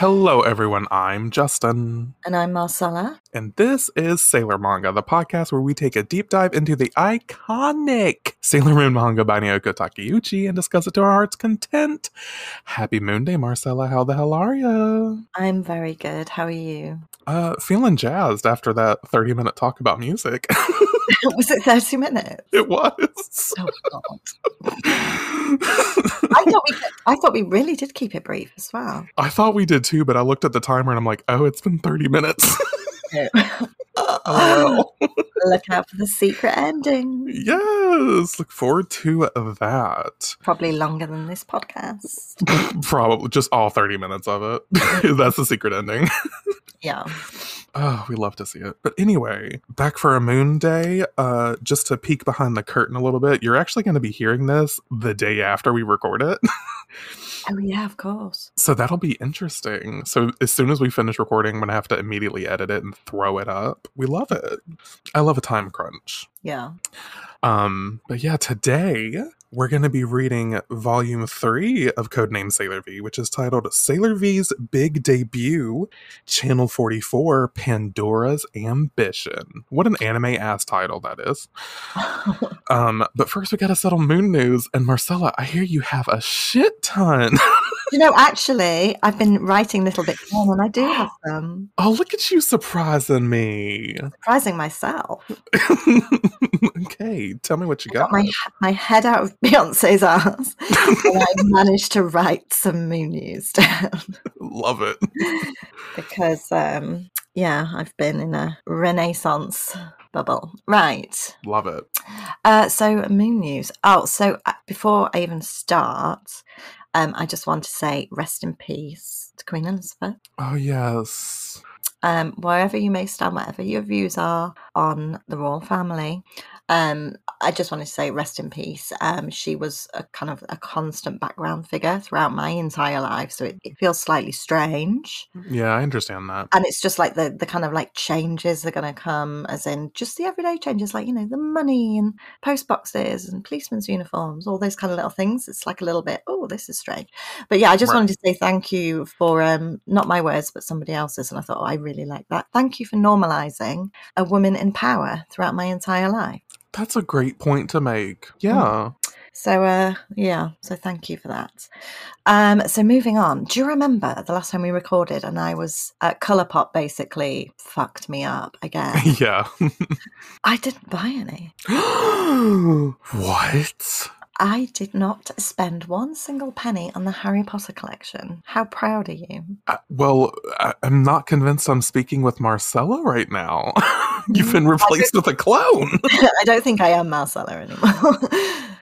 Hello, everyone. I'm Justin. And I'm Marcella. And this is Sailor Manga, the podcast where we take a deep dive into the iconic Sailor Moon manga by Naoko Takeuchi and discuss it to our heart's content. Happy Moon Day, Marcella. How the hell are you? I'm very good. How are you? Uh, feeling jazzed after that 30 minute talk about music. was it 30 minutes? It was. Oh, God. I, thought we, I thought we really did keep it brief as well. I thought we did too, but I looked at the timer and I'm like, oh, it's been 30 minutes. oh. Look out for the secret ending. Yes, look forward to that. Probably longer than this podcast. Probably just all 30 minutes of it. That's the secret ending. Yeah. Oh, we love to see it. But anyway, back for a moon day. Uh, just to peek behind the curtain a little bit, you're actually going to be hearing this the day after we record it. Oh yeah, of course. So that'll be interesting. So as soon as we finish recording, I'm gonna have to immediately edit it and throw it up. We love it. I love a time crunch. Yeah. Um, but yeah, today we're going to be reading volume three of Codename Sailor V, which is titled Sailor V's Big Debut, Channel 44 Pandora's Ambition. What an anime ass title that is. um, but first, we got to settle moon news. And Marcella, I hear you have a shit ton. you know, actually, I've been writing little bits down and I do have some. Oh, look at you surprising me. Surprising myself. okay, tell me what you got. got my, my head out of Beyonce's ass. and I managed to write some moon news down. Love it. because, um, yeah, I've been in a renaissance bubble. Right. Love it. Uh, so, moon news. Oh, so uh, before I even start, um, I just want to say rest in peace to Queen Elizabeth. Oh, yes. Um, wherever you may stand, whatever your views are on the royal family, um, I just want to say rest in peace. Um, she was a kind of a constant background figure throughout my entire life, so it, it feels slightly strange. Yeah, I understand that. And it's just like the the kind of like changes are going to come, as in just the everyday changes, like you know the money and post boxes and policemen's uniforms, all those kind of little things. It's like a little bit, oh, this is strange. But yeah, I just Right. wanted to say thank you for um, not my words, but somebody else's, and I thought oh, I really like that. Thank you for normalizing a woman in power throughout my entire life. That's a great point to make. Yeah. So uh yeah, so thank you for that. Um so moving on. Do you remember the last time we recorded and I was uh, Colourpop basically fucked me up again. Yeah. I didn't buy any. what? I did not spend one single penny on the Harry Potter collection. How proud are you? Uh, well, I- I'm not convinced I'm speaking with Marcella right now. You've been replaced with a clone. I don't think I am Marcella anymore.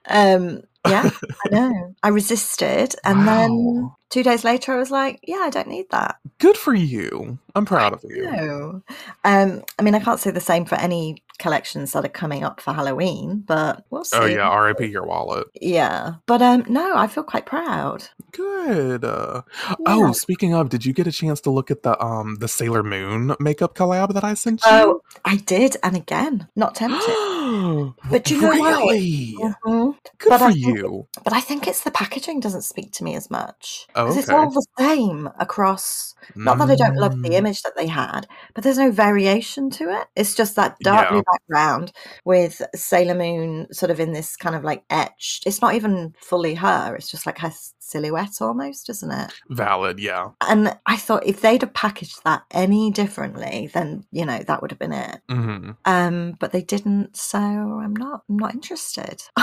um yeah, I know. I resisted and then Wow. Two days later I was like, yeah, I don't need that. Good for you. I'm proud of you. No. Um, I mean, I can't say the same for any collections that are coming up for Halloween, but we'll see. Oh yeah, R.I.P. your wallet. Yeah. But um, no, I feel quite proud. Good. Uh, Yeah. Oh, speaking of, did you get a chance to look at the um the Sailor Moon makeup collab that I sent you? Oh, I did. And again, not tempted. But you know what? really? Mhm. Good But for I think- you. But I think it's the packaging doesn't speak to me as much. Oh, Because it's all the same across. Not that I don't love the Mm. image that they had, but there's no variation to it. It's just that dark blue Yeah. background with Sailor Moon sort of in this kind of like etched. It's not even fully her. It's just like her silhouette almost, isn't it? Valid, yeah. And I thought if they'd have packaged that any differently, then you know that would have been it. hmm Um, but they didn't, so I'm not. I'm not interested.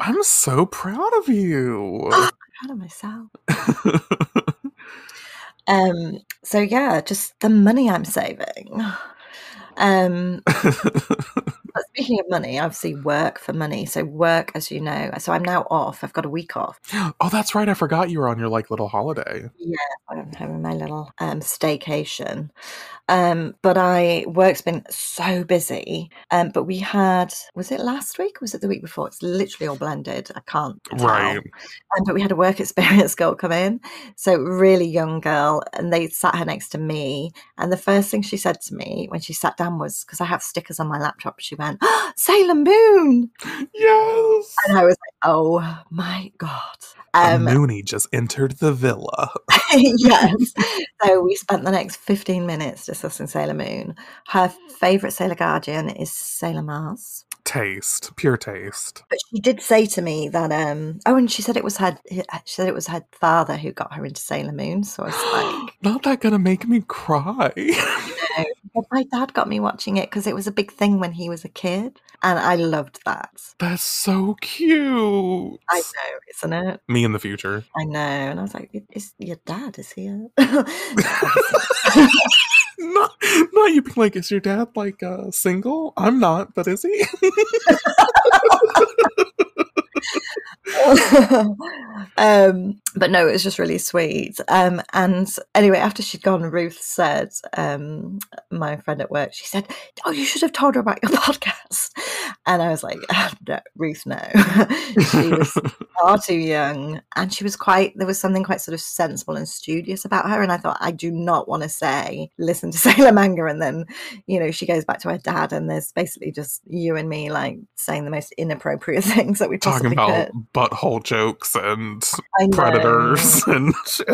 I'm so proud of you. proud of myself. Um, so yeah, just the money I'm saving. Um, but speaking of money, obviously work for money. So work, as you know, so I'm now off. I've got a week off. oh, that's right. I forgot you were on your like little holiday. Yeah, I'm having my little um, staycation. Um, but I work's been so busy. Um, but we had was it last week? Or was it the week before? It's literally all blended. I can't tell. Right. Um, but we had a work experience girl come in, so really young girl, and they sat her next to me. And the first thing she said to me when she sat down was because I have stickers on my laptop. She went, "Sailor Moon," Yes. and I was like, Oh my god. Um, Mooney just entered the villa. yes. So we spent the next 15 minutes discussing Sailor Moon. Her favourite Sailor Guardian is Sailor Mars. Taste, pure taste. But she did say to me that um oh and she said it was her she said it was her father who got her into Sailor Moon. So I was like Not that gonna make me cry. no. But my dad got me watching it because it was a big thing when he was a kid. And I loved that. That's so cute. I know, isn't it? Me in the future. I know. And I was like, is your dad, is he a not, not you being like, is your dad like uh, single? I'm not, but is he? um, but no, it was just really sweet. Um, and anyway, after she'd gone, Ruth said, um, my friend at work, she said, "Oh, you should have told her about your podcast." And I was like, "Ah, no, "Ruth, no." she was far too young, and she was quite. There was something quite sort of sensible and studious about her. And I thought, I do not want to say, "Listen to Sailor Manga," and then, you know, she goes back to her dad, and there's basically just you and me like saying the most inappropriate things that we Talking about could. Butthole jokes and predators and shit.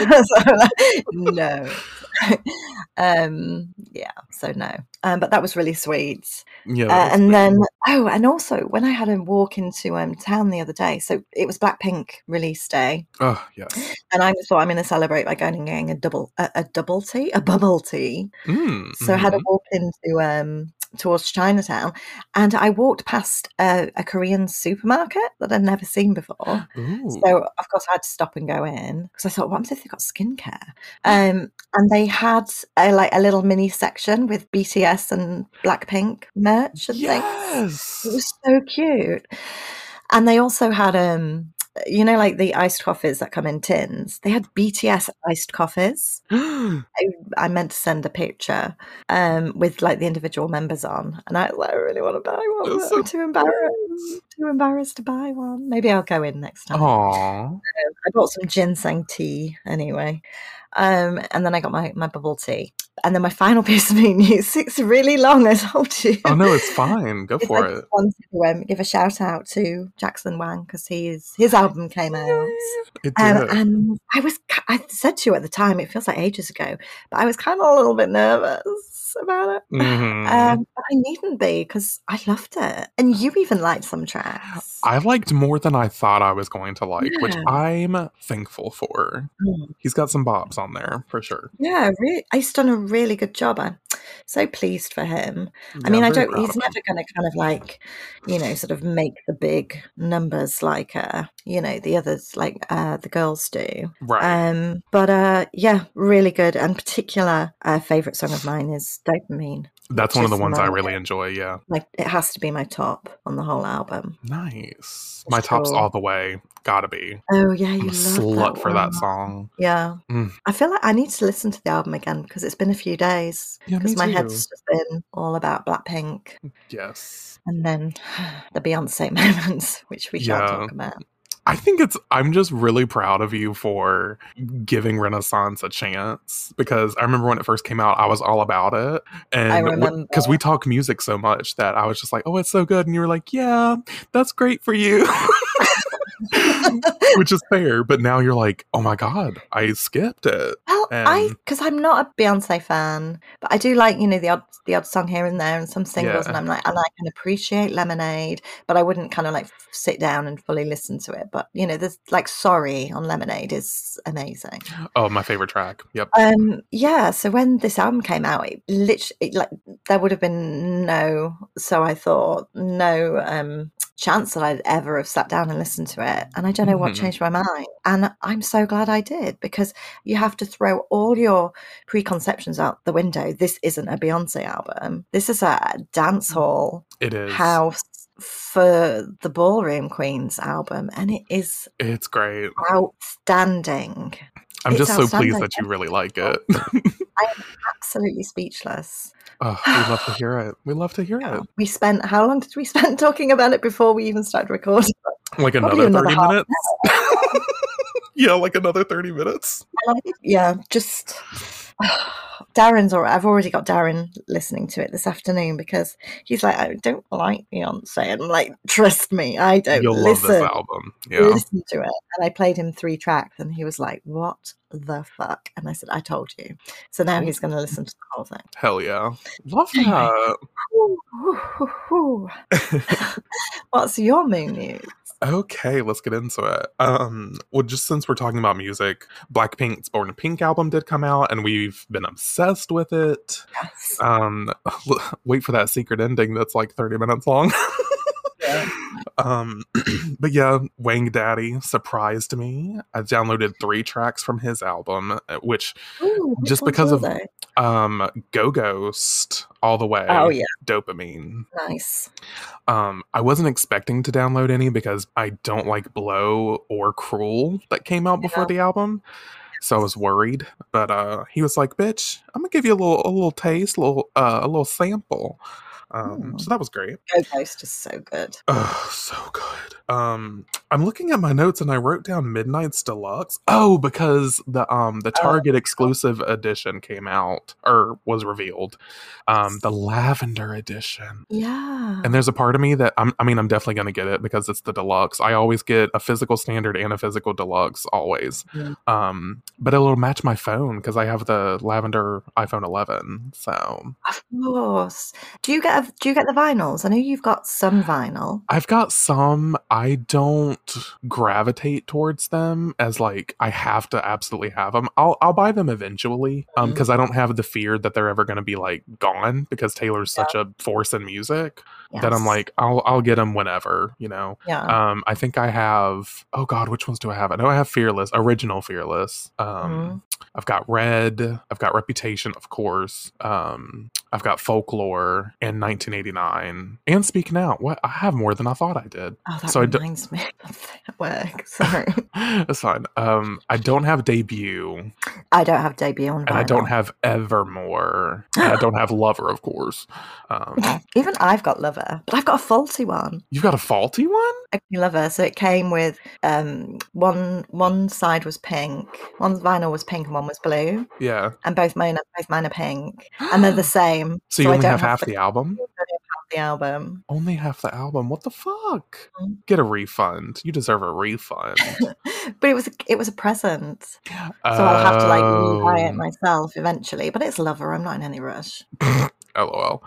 Like, no. um, yeah, so no. Um, but that was really sweet. Yeah. Uh, and then, oh, and also when I had a walk into um, town the other day, so it was Blackpink release day, Oh, yes. and I thought I'm going to celebrate by going and getting a double, a, a double tea, a bubble tea. Mm, So I had a mhm. walk into um towards Chinatown, and I walked past a, a Korean supermarket that I'd never seen before. Ooh. So of course I had to stop and go in because I thought, what if they've got skincare? Um, and they had a, like a little mini section with BTS and Blackpink merch and things. yes. It was so cute. And they also had um, you know, like the iced coffees that come in tins. They had BTS iced coffees. I, I meant to send a picture um, with like the individual members on, and I, I really want to buy one. That's I'm so too embarrassed. Too embarrassed to buy one. Maybe I'll go in next time. Aw. I bought some ginseng tea anyway. Um, and then I got my, my bubble tea. And then my final piece of news, it's really long, I told you. Oh no, it's fine. Go for I it. wanted to um, give a shout out to Jackson Wang because his his album came out. It Um, did. and I was I said to you at the time, it feels like ages ago, but I was kind of a little bit nervous about it. Mhm. Um, but I needn't be because I loved it. And you even liked some tracks. I liked more than I thought I was going to like, which I'm thankful for. Mm. He's got some bobs on there for sure. Yeah, really, he's done a really good job. I'm so pleased for him. I Yeah, mean, I'm I don't. He's never going to kind of like, you know, sort of make the big numbers like, uh, you know, the others like uh, the girls do. Right. Um, but uh, yeah, really good. And particular uh, favorite song of mine is Dopamine. That's one of the ones I really enjoy. Yeah. Like it has to be my top on the whole album. Nice. My It's top's all the way. Gotta be. Oh yeah, you I'm a love slut that for that song. Yeah, Mm. I feel like I need to listen to the album again because it's been a few days. Yeah, Because my too. head's just been all about Blackpink. Yes. and then the Beyonce moments, which we shall Yeah. talk about. I think it's I'm just really proud of you for giving Renaissance a chance because I remember when it first came out, I was all about it. And because we talk music so much that I was just like, oh, it's so good. And you were like, yeah, that's great for you. Which is fair. But now you're like, oh my God, I skipped it. Well, I Um, because I'm not a Beyonce fan, but I do like you know the odd the odd song here and there and some singles, and I'm like and I can appreciate Lemonade, but I wouldn't kind of like sit down and fully listen to it. But you know, there's like Sorry on Lemonade is amazing. Oh, my favorite track. Yep. Um, yeah. So when this album came out, it literally like there would have been no. So I thought no um chance that I'd ever have sat down and listened to it, and I don't know what Mhm. changed my mind. And I'm so glad I did because you have to throw all your preconceptions out the window. This isn't a Beyonce album. This is a dance mm. hall It is. house for the ballroom queens album, and it is It's great. outstanding. I'm It's just so pleased that you really like it. I'm absolutely speechless. oh, we love to hear it. We love to hear it. We spent how long did we spend talking about it before we even started recording? Like another another 30 half minutes? yeah, like another 30 minutes. yeah, just Darren's or I've already got Darren listening to it this afternoon because he's like, I don't like Beyonce. And I'm like, trust me, I don't You'll love listen. this album. Yeah. Listen to it. And I played him three tracks and he was like, What the fuck? And I said, I told you. So now he's gonna listen to the whole thing. Hell yeah. Love that. What's your moon news? Okay, let's get into it. Um, well, just since we're talking about music, Blackpink's Born in Pink album did come out, and we've been obsessed with it. Yes. Um, wait for that secret ending that's like 30 minutes long. Um, but yeah, Wang Daddy surprised me. I downloaded three tracks from his album, uh, which Ooh, Just because of- they? um, Go Ghost all the way. Oh yeah, Dopamine. nice. Um, I wasn't expecting to download any because I don't like Blow or Cruel that came out before Yeah. the album. So I was worried. But uh he was like, bitch, I'm gonna give you a little a little taste, a little uh, a little sample. Um, Hmm. so that was great. Ghost is so good. Oh, so good. Um, I'm looking at my notes and I wrote down Midnights Deluxe. Oh, because the um the Oh. Target exclusive edition came out or was revealed. Um, the Lavender edition. Yeah. And there's a part of me that I'm, I mean, I'm definitely going to get it because it's the deluxe. I always get a physical standard and a physical deluxe, always. Mm. Um, but it'll match my phone because I have the lavender iPhone 11. So Of course. Do you get a, do you get the vinyls? I know you've got some vinyl. I've got some. I don't gravitate towards them as like I have to absolutely have them. I'll I'll buy them eventually. Um, because I don't have the fear that they're ever going to be like gone because Taylor's such a force in music that I'm like I'll I'll get them whenever you know. yeah. Um, I think I have. Oh God, which ones do I have? I know I have Fearless, original Fearless. Um, Mm-hmm. I've got Red. I've got Reputation, of course. Um, I've got Folklore and 1989 and Speak Now. What I have more than I thought I did. oh, so I d- reminds me of that work. Sorry. That's fine. Um, I don't have Debut, I don't have debut on and I don't have Evermore, I don't have Lover, of course. Um, Even I've got Lover, but I've got a faulty one. you've got a faulty one. I Lover, so it came with um one one side was pink, one vinyl was pink and one was blue, Yeah. and both mine are both mine are pink, and they're the same. So you I only don't have half the, the album. I don't have the album. Only half the album. What the fuck? Mm. Get a refund. You deserve a refund. but it was a, it was a present, so I'll have to like rebuy it Oh, myself eventually. But it's Lover. I'm not in any rush. LOL.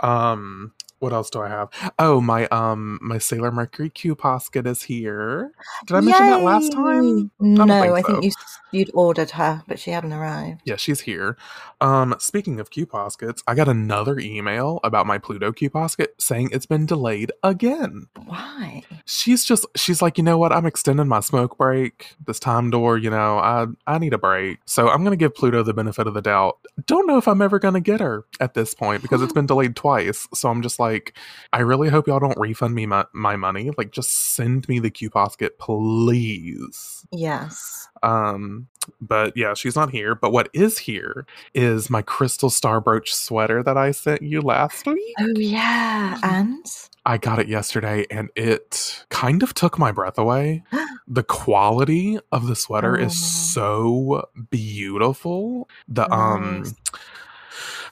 Um, what else do I have? Oh, my um, my Sailor Mercury Q Posket is here. Did I mention that last time? Yay! No, think I so. think you you'd ordered her, but she hadn't arrived. Yeah, she's here. Um, speaking of Q Poskets, I got another email about my Pluto Q Posket saying it's been delayed again. Why? She's just she's like, you know what? I'm extending my smoke break. This time door, you know, I I need a break. So I'm gonna give Pluto the benefit of the doubt. Don't know if I'm ever gonna get her at this point because it's been delayed twice. So I'm just like, I really hope y'all don't refund me my, my money. Like just send me the Q Posket, please. Yes. Um, but yeah, she's not here. But what is here is my crystal star brooch sweater that I sent you last week. Oh yeah, and I got it yesterday and it kind of took my breath away. The quality of the sweater is Oh. so beautiful. The um.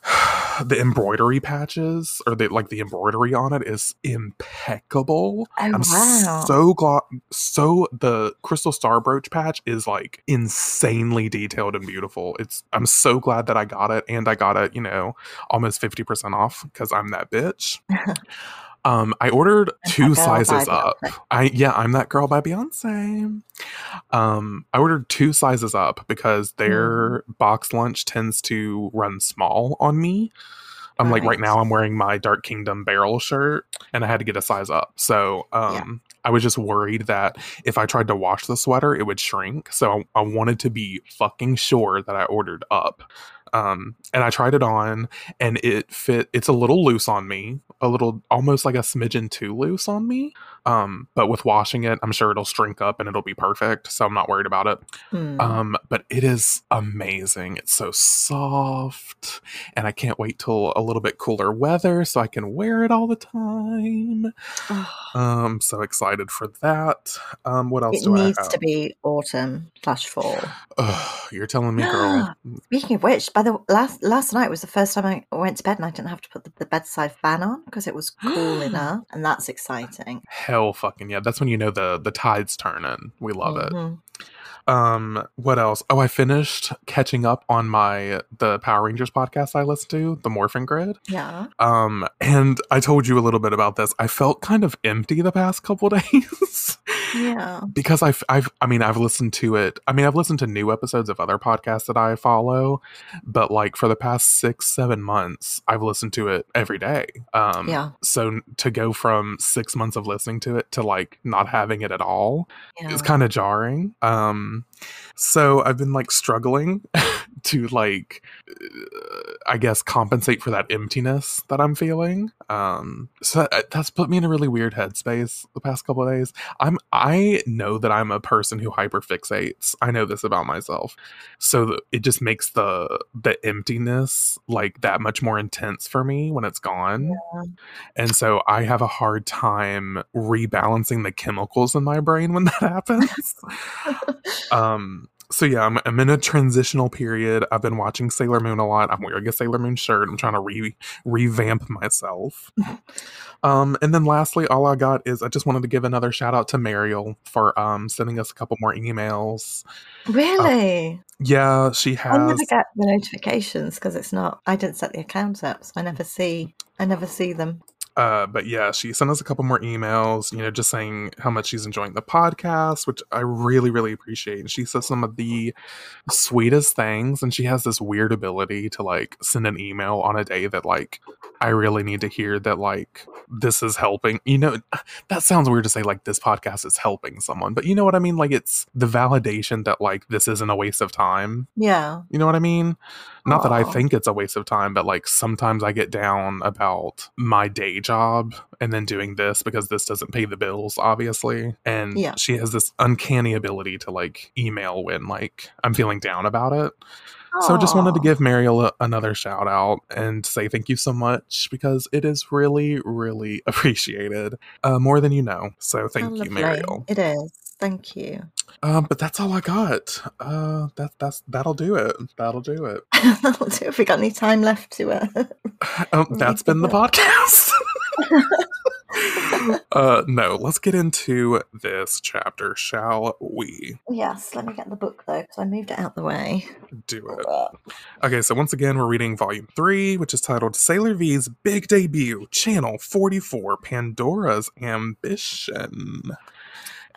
the embroidery patches or the like the embroidery on it is impeccable. oh I'm wow. so glad so the crystal star brooch patch is like insanely detailed and beautiful. It's I'm so glad that I got it and I got it, you know, almost 50% off because I'm that bitch. Um, I ordered I'm two that girl by sizes up. Beyonce. I yeah, I'm that girl by Beyonce. Um, I ordered two sizes up because their BoxLunch tends to run small on me. I'm like right now I'm wearing my Dark Kingdom barrel shirt and I had to get a size up. So um I was just worried that if I tried to wash the sweater, it would shrink. So I, I wanted to be fucking sure that I ordered up. Um, and I tried it on, and it fit. It's a little loose on me, a little almost like a smidgen too loose on me. Um, but with washing it, I'm sure it'll shrink up and it'll be perfect. So I'm not worried about it. Mm. Um, but it is amazing. It's so soft, and I can't wait till a little bit cooler weather so I can wear it all the time. Um, so excited for that. Um, what else it do needs I have? to be autumn slash fall. Ugh, you're telling me, girl. Speaking of which, by the last last night was the first time I went to bed and I didn't have to put the, the bedside fan on because it was cool enough, and that's exciting. Hell, fucking yeah! That's when you know the the tide's turning. We love it. Mm-hmm. Um, what else? Oh, I finished catching up on my the Power Rangers podcast I listened to, the Morphin Grid. Yeah. Um, and I told you a little bit about this. I felt kind of empty the past couple days Yeah. because I've, I've, I mean, I've listened to it. I mean, I've listened to new episodes of other podcasts that I follow, but like for the past six, seven months, I've listened to it every day. Um, Yeah. So to go from six months of listening to it to like not having it at all Yeah. it's kind of jarring. Um, yeah so I've been like struggling to like, uh, I guess, compensate for that emptiness that I'm feeling. Um, so that, that's put me in a really weird headspace the past couple of days. I'm I know that I'm a person who hyperfixates. I know this about myself, so it just makes the the emptiness like that much more intense for me when it's gone. Yeah. And so I have a hard time rebalancing the chemicals in my brain when that happens. um so yeah, I'm, I'm in a transitional period. I've been watching Sailor Moon a lot. I'm wearing a Sailor Moon shirt. I'm trying to re revamp myself. um, and then lastly, all I got is I just wanted to give another shout out to Mariel for um sending us a couple more emails. Really? Yeah, she has. I never get the notifications because it's not. I didn't set the accounts up, so I never see. I never see them. Uh, but yeah, she sent us a couple more emails, you know, just saying how much she's enjoying the podcast, which I really, really appreciate. And she says some of the sweetest things, and she has this weird ability to like send an email on a day that like I really need to hear that like this is helping. You know, that sounds weird to say like this podcast is helping someone, but you know what I mean? Like it's the validation that like this isn't a waste of time. Yeah. You know what I mean? Not that I think it's a waste of time, but like sometimes I get down about my day job and then doing this because this doesn't pay the bills, obviously. And Yeah. she has this uncanny ability to like email when like I'm feeling down about it. So I just wanted to give Mariel a, another shout out and say thank you so much because it is really, really appreciated. Uh, more than you know. So thank you. Mariel. It is. Thank you. Um, but that's all I got. Uh, that that's that'll do it. That'll do it. That'll do. Have we got any time left to uh, Um, that's been the podcast. uh, no, let's get into this chapter, shall we? Yes, let me get the book though, because I moved it out the way. Do it. Okay, so once again, we're reading volume three, which is titled Sailor V's Big Debut, Channel 44 Pandora's Ambition.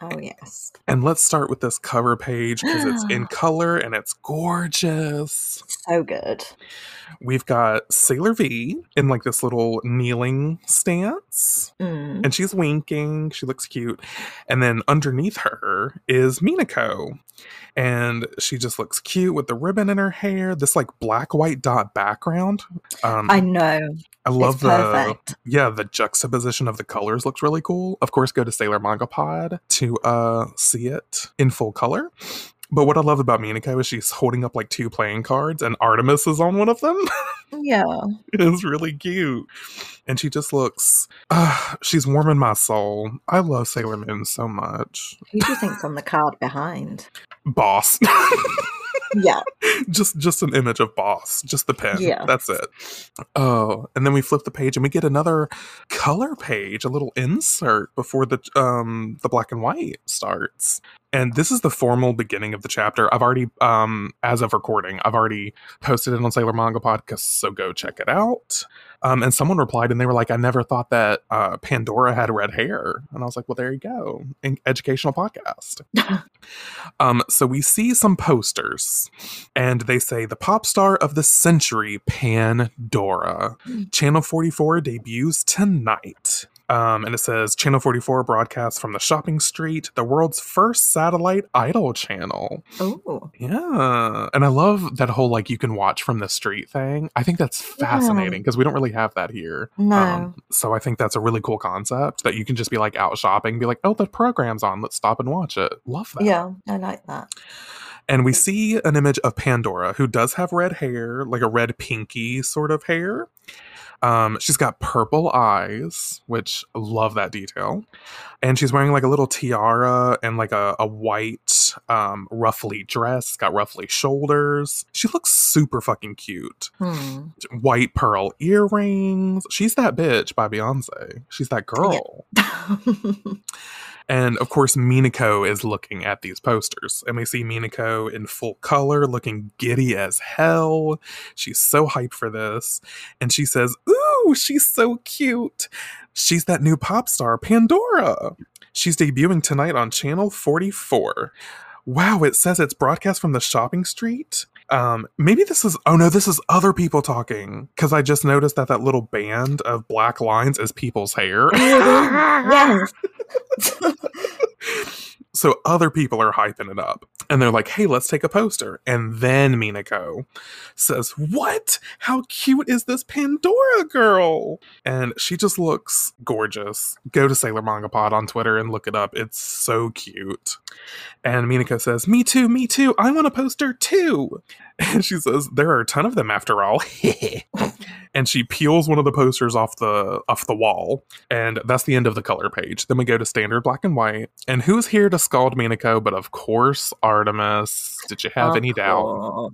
Oh yes. And let's start with this cover page because it's in color and it's gorgeous. So good. We've got Sailor V in like this little kneeling stance. Mm. and she's winking. She looks cute. And then underneath her is Minako. And she just looks cute with the ribbon in her hair, this like black white dot background. Um, I know. I, love it's the perfect. yeah, the juxtaposition of the colors looks really cool. Of course, go to Sailor Manga Pod to uh see it in full color. But what I love about Minako is she's holding up like two playing cards, and Artemis is on one of them. Yeah. It is really cute. And she just looks, uh, she's warming my soul. I love Sailor Moon so much. Who do you think's on the card behind? Boss. Yeah. just just an image of boss. Just the pen. Yeah. That's it. Oh, and then we flip the page and we get another color page, a little insert before the um the black and white starts. And this is the formal beginning of the chapter. I've already um as of recording, I've already posted it on Sailor Manga Podcast, so go check it out. Um, and someone replied and they were like, I never thought that uh, Pandora had red hair. And I was like, well, there you go. An educational podcast. Um, so we see some posters, and they say the pop star of the century, Pandora. Channel 44 debuts tonight. Um, and it says Channel 44 broadcasts from the shopping street, the world's first satellite idol channel. Oh, Yeah. And I love that whole like you can watch from the street thing. I think that's fascinating because we don't really have that here. no. Um, so I think that's a really cool concept that you can just be like out shopping, be like, oh, the program's on. Let's stop and watch it. Love that. yeah, I like that. And we see an image of Pandora, who does have red hair, like a red pinky sort of hair. Um, she's got purple eyes, which love that detail. And she's wearing like a little tiara and like a, a white, um, ruffly dress, got ruffly shoulders. She looks super fucking cute. Hmm. White pearl earrings. She's that bitch by Beyonce. She's that girl. And of course, Minako is looking at these posters. And we see Minako in full color, looking giddy as hell. She's so hyped for this. And she says, Ooh, she's so cute. She's that new pop star, Pandora. She's debuting tonight on Channel 44. Wow, it says it's broadcast from the shopping street. Um, maybe this is oh no, this is other people talking. Cause I just noticed that that little band of black lines is people's hair. yes. So other people are hyping it up. And they're like, hey, let's take a poster. And then Minako says, What? How cute is this Pandora girl? And she just looks gorgeous. Go to Sailor Manga Pod on Twitter and look it up. It's so cute. And Minako says, Me too, me too. I want a poster too. And she says, There are a ton of them after all. and she peels one of the posters off the off the wall. And that's the end of the color page. Then we go to standard black and white. And who's here to scald Minako? But of course, Artemis. Did you have Of any doubt?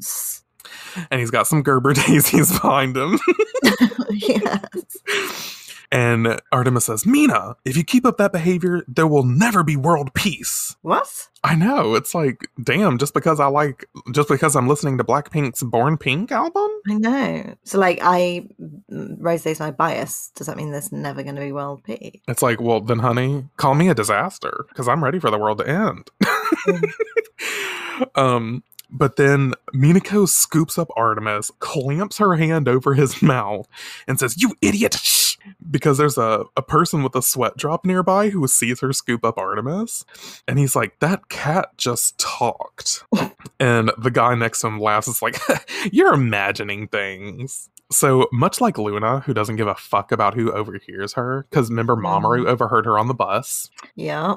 And he's got some Gerber daisies behind him. yes. And Artemis says, Mina, if you keep up that behavior, there will never be world peace. What? I know. It's like, damn, just because I like, just because I'm listening to Blackpink's Born Pink album? I know. So, like, I Rosé's my bias. Does that mean there's never going to be world peace? It's like, well, then, honey, call me a disaster because I'm ready for the world to end. um, but then Minako scoops up Artemis, clamps her hand over his mouth, and says, You idiot! Because there's a, a person with a sweat drop nearby who sees her scoop up Artemis. And he's like, That cat just talked. and the guy next to him laughs. It's like, You're imagining things. So much like Luna, who doesn't give a fuck about who overhears her, because remember Mamoru overheard her on the bus. Yeah.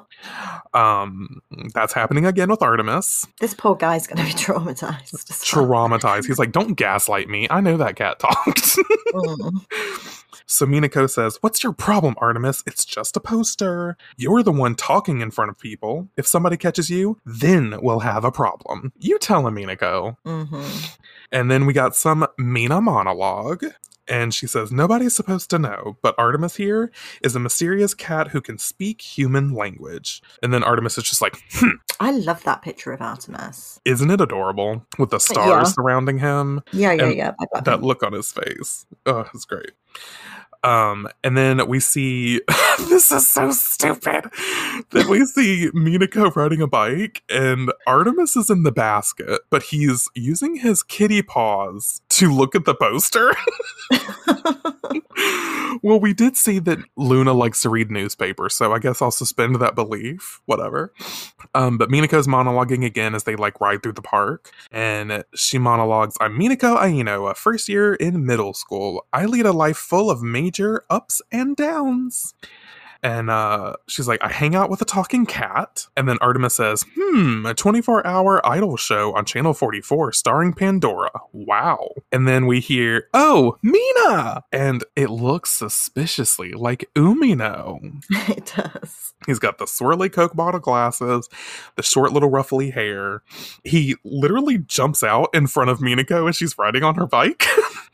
Um, that's happening again with Artemis. This poor guy's going to be traumatized. Traumatized. He's like, "Don't gaslight me. I know that cat talked." Mm. so Minako says, "What's your problem, Artemis? It's just a poster. You're the one talking in front of people. If somebody catches you, then we'll have a problem. You tell him, Minako." Mhm. And then we got some Mina monologue. And she says, Nobody's supposed to know, but Artemis here is a mysterious cat who can speak human language. And then Artemis is just like, hmm, I love that picture of Artemis. isn't it adorable? With the stars Yeah. surrounding him, Yeah, yeah, yeah. That him. look on his face. Oh, it's great. Um, and then we see this is so stupid. Then we see Minako riding a bike, and Artemis is in the basket, but he's using his kitty paws to look at the poster. well, we did see that Luna likes to read newspapers, so I guess I'll suspend that belief. Whatever. Um, but Minako's monologuing again as they like ride through the park, and she monologues, "I'm Minako Aino, a first year in middle school. I lead a life full of major ups and downs." And uh, she's like, I hang out with a talking cat. And then Artemis says, Hmm, a 24 hour idol show on Channel 44 starring Pandora. Wow. And then we hear, Oh, Mina! And it looks suspiciously like Umino. it does. He's got the swirly Coke bottle glasses, the short little ruffly hair. He literally jumps out in front of Minako as she's riding on her bike.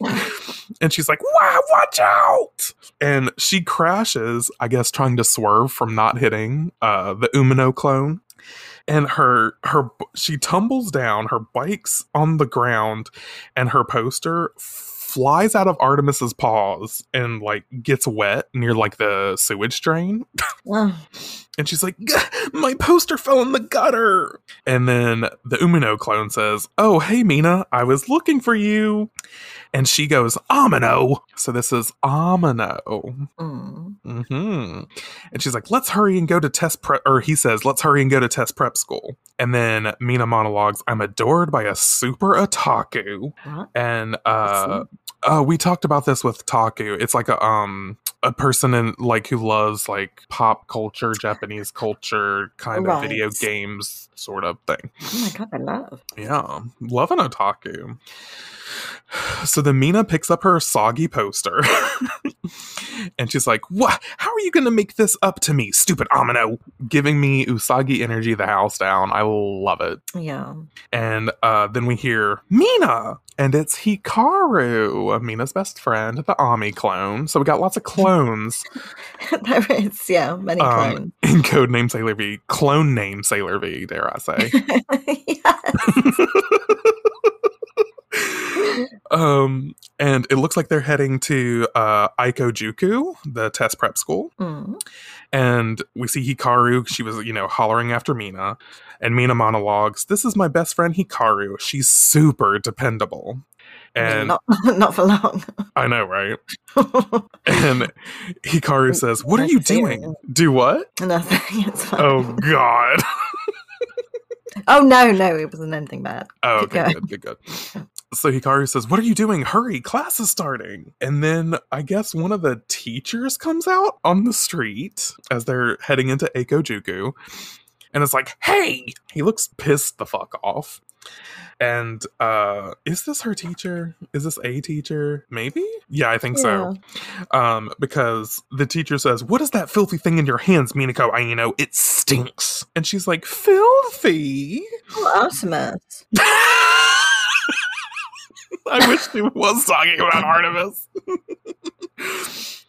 and she's like, wow, watch out! And she crashes, I guess, trying to swerve from not hitting uh, the Umino clone. And her her she tumbles down, her bike's on the ground, and her poster flies out of Artemis's paws and like gets wet near like the sewage drain. Oh, And she's like, My poster fell in the gutter. And then the Umino clone says, Oh, hey, Mina, I was looking for you. And she goes, Amano. So this is Amano. Mm. hmm And she's like, let's hurry and go to test prep. Or he says, let's hurry and go to test prep school. And then Mina monologues, I'm adored by a super otaku. What? And uh, uh, we talked about this with Taku. It's like a um a person in like who loves like pop culture, Japanese culture, kind of video games sort of thing. Oh my god, I love. Yeah, love an otaku. So the Mina picks up her soggy poster and she's like, What? How are you going to make this up to me, stupid Amano? Giving me Usagi energy the house down. I love it. Yeah. And uh, then we hear Mina, and it's Hikaru, Mina's best friend, the Ami clone. So we got lots of clones there is, yeah, many um, clones. in Codename Sailor V, clone name Sailor V, dare I say. yes. Um, and it looks like they're heading to uh, Aiko Juku, the test prep school. Mm. And we see Hikaru. She was, you know, hollering after Mina. And Mina monologues, This is my best friend Hikaru. She's super dependable. And not not for long. I know, right? And Hikaru says, What are you to see her. doing? Do what? Nothing. Oh, God. Oh, no, no, it wasn't anything bad. Oh, okay, good, good, good. So Hikaru says, What are you doing? Hurry, class is starting. And then I guess one of the teachers comes out on the street as they're heading into Eikojuku. And it's like, Hey! He looks pissed the fuck off. And uh is this her teacher? Is this a teacher? Maybe? Yeah, I think so. Um, because the teacher says, What is that filthy thing in your hands, Minako? Aino? it stinks. And she's like, Filthy? Oh, Artemis. I wish she was talking about Artemis.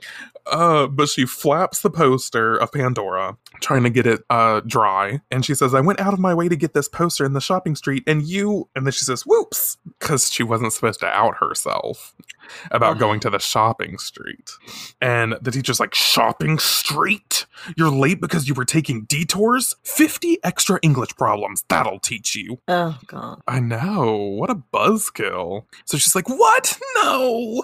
uh, but she flaps the poster of Pandora, trying to get it uh, dry. And she says, I went out of my way to get this poster in the shopping street, and you. And then she says, Whoops, because she wasn't supposed to out herself about Uh-huh. going to the shopping street. And the teacher's like, Shopping street? You're late because you were taking detours? 50 extra English problems. That'll teach you. Oh, God. I know. What a buzzkill. So she's like, What? No.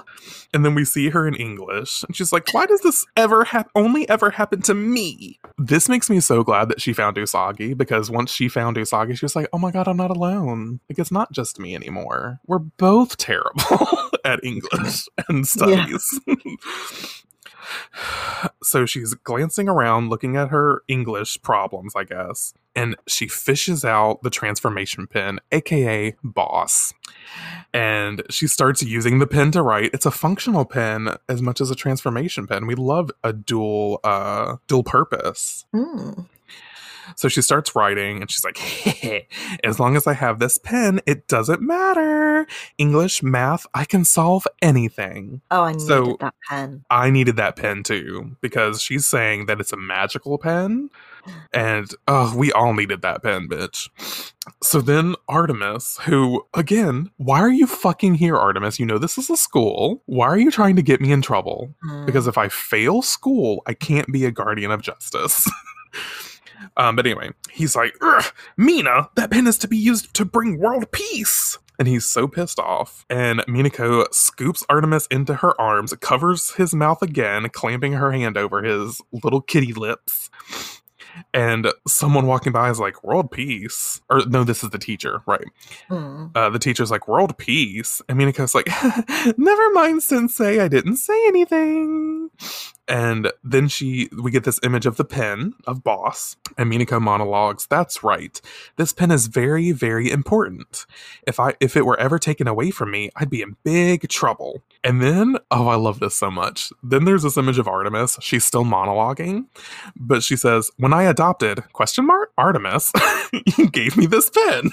And then we see her in English. And she's like, Why does this ever hap- only ever happen to me? This makes me so glad that she found Usagi because once she found Usagi, she was like, Oh my God, I'm not alone. Like, it's not just me anymore. We're both terrible at English and studies. so she's glancing around, looking at her English problems, I guess, and she fishes out the transformation pen, aka Boss. And she starts using the pen to write. It's a functional pen as much as a transformation pen. We love a dual uh dual purpose. Mm. So she starts writing and she's like, as long as I have this pen, it doesn't matter. English, math, I can solve anything. Oh, I needed So- that pen. I needed that pen too because she's saying that it's a magical pen. And oh, we all needed that pen, bitch. So then Artemis, who, again, why are you fucking here, Artemis? You know this is a school. Why are you trying to get me in trouble? Mm. Because if I fail school, I can't be a guardian of justice. um, but anyway, he's like, "Ugh, Mina, that pen is to be used to bring world peace. And he's so pissed off. And Minako scoops Artemis into her arms, covers his mouth again, clamping her hand over his little kitty lips. And someone walking by is like, World peace. Or no, this is the teacher, right? Mm. uh, the teacher's like, world peace. And Minako's like, never mind, sensei, I didn't say anything. And then she, we get this image of the pen of Boss, and Minako monologues, that's right. This pen is very, very important. If I, if it were ever taken away from me, I'd be in big trouble. And then, oh, I love this so much. Then there's this image of Artemis. She's still monologuing, but she says, when I adopted, question mark, Artemis, you gave me this pen.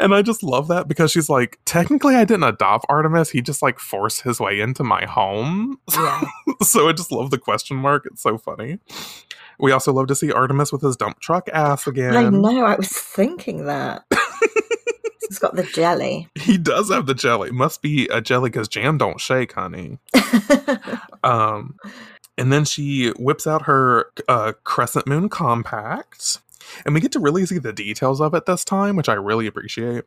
And I just love that because she's like, technically, I didn't adopt Artemis. He just like forced his way into my home. Yeah. so I just love the question mark. It's so funny. We also love to see Artemis with his dump truck ass again. I know. I was thinking that. It's got the jelly. He does have the jelly. Must be a jelly because jam don't shake, honey. Um, And then she whips out her uh, Crescent Moon Compact. And we get to really see the details of it this time, which I really appreciate.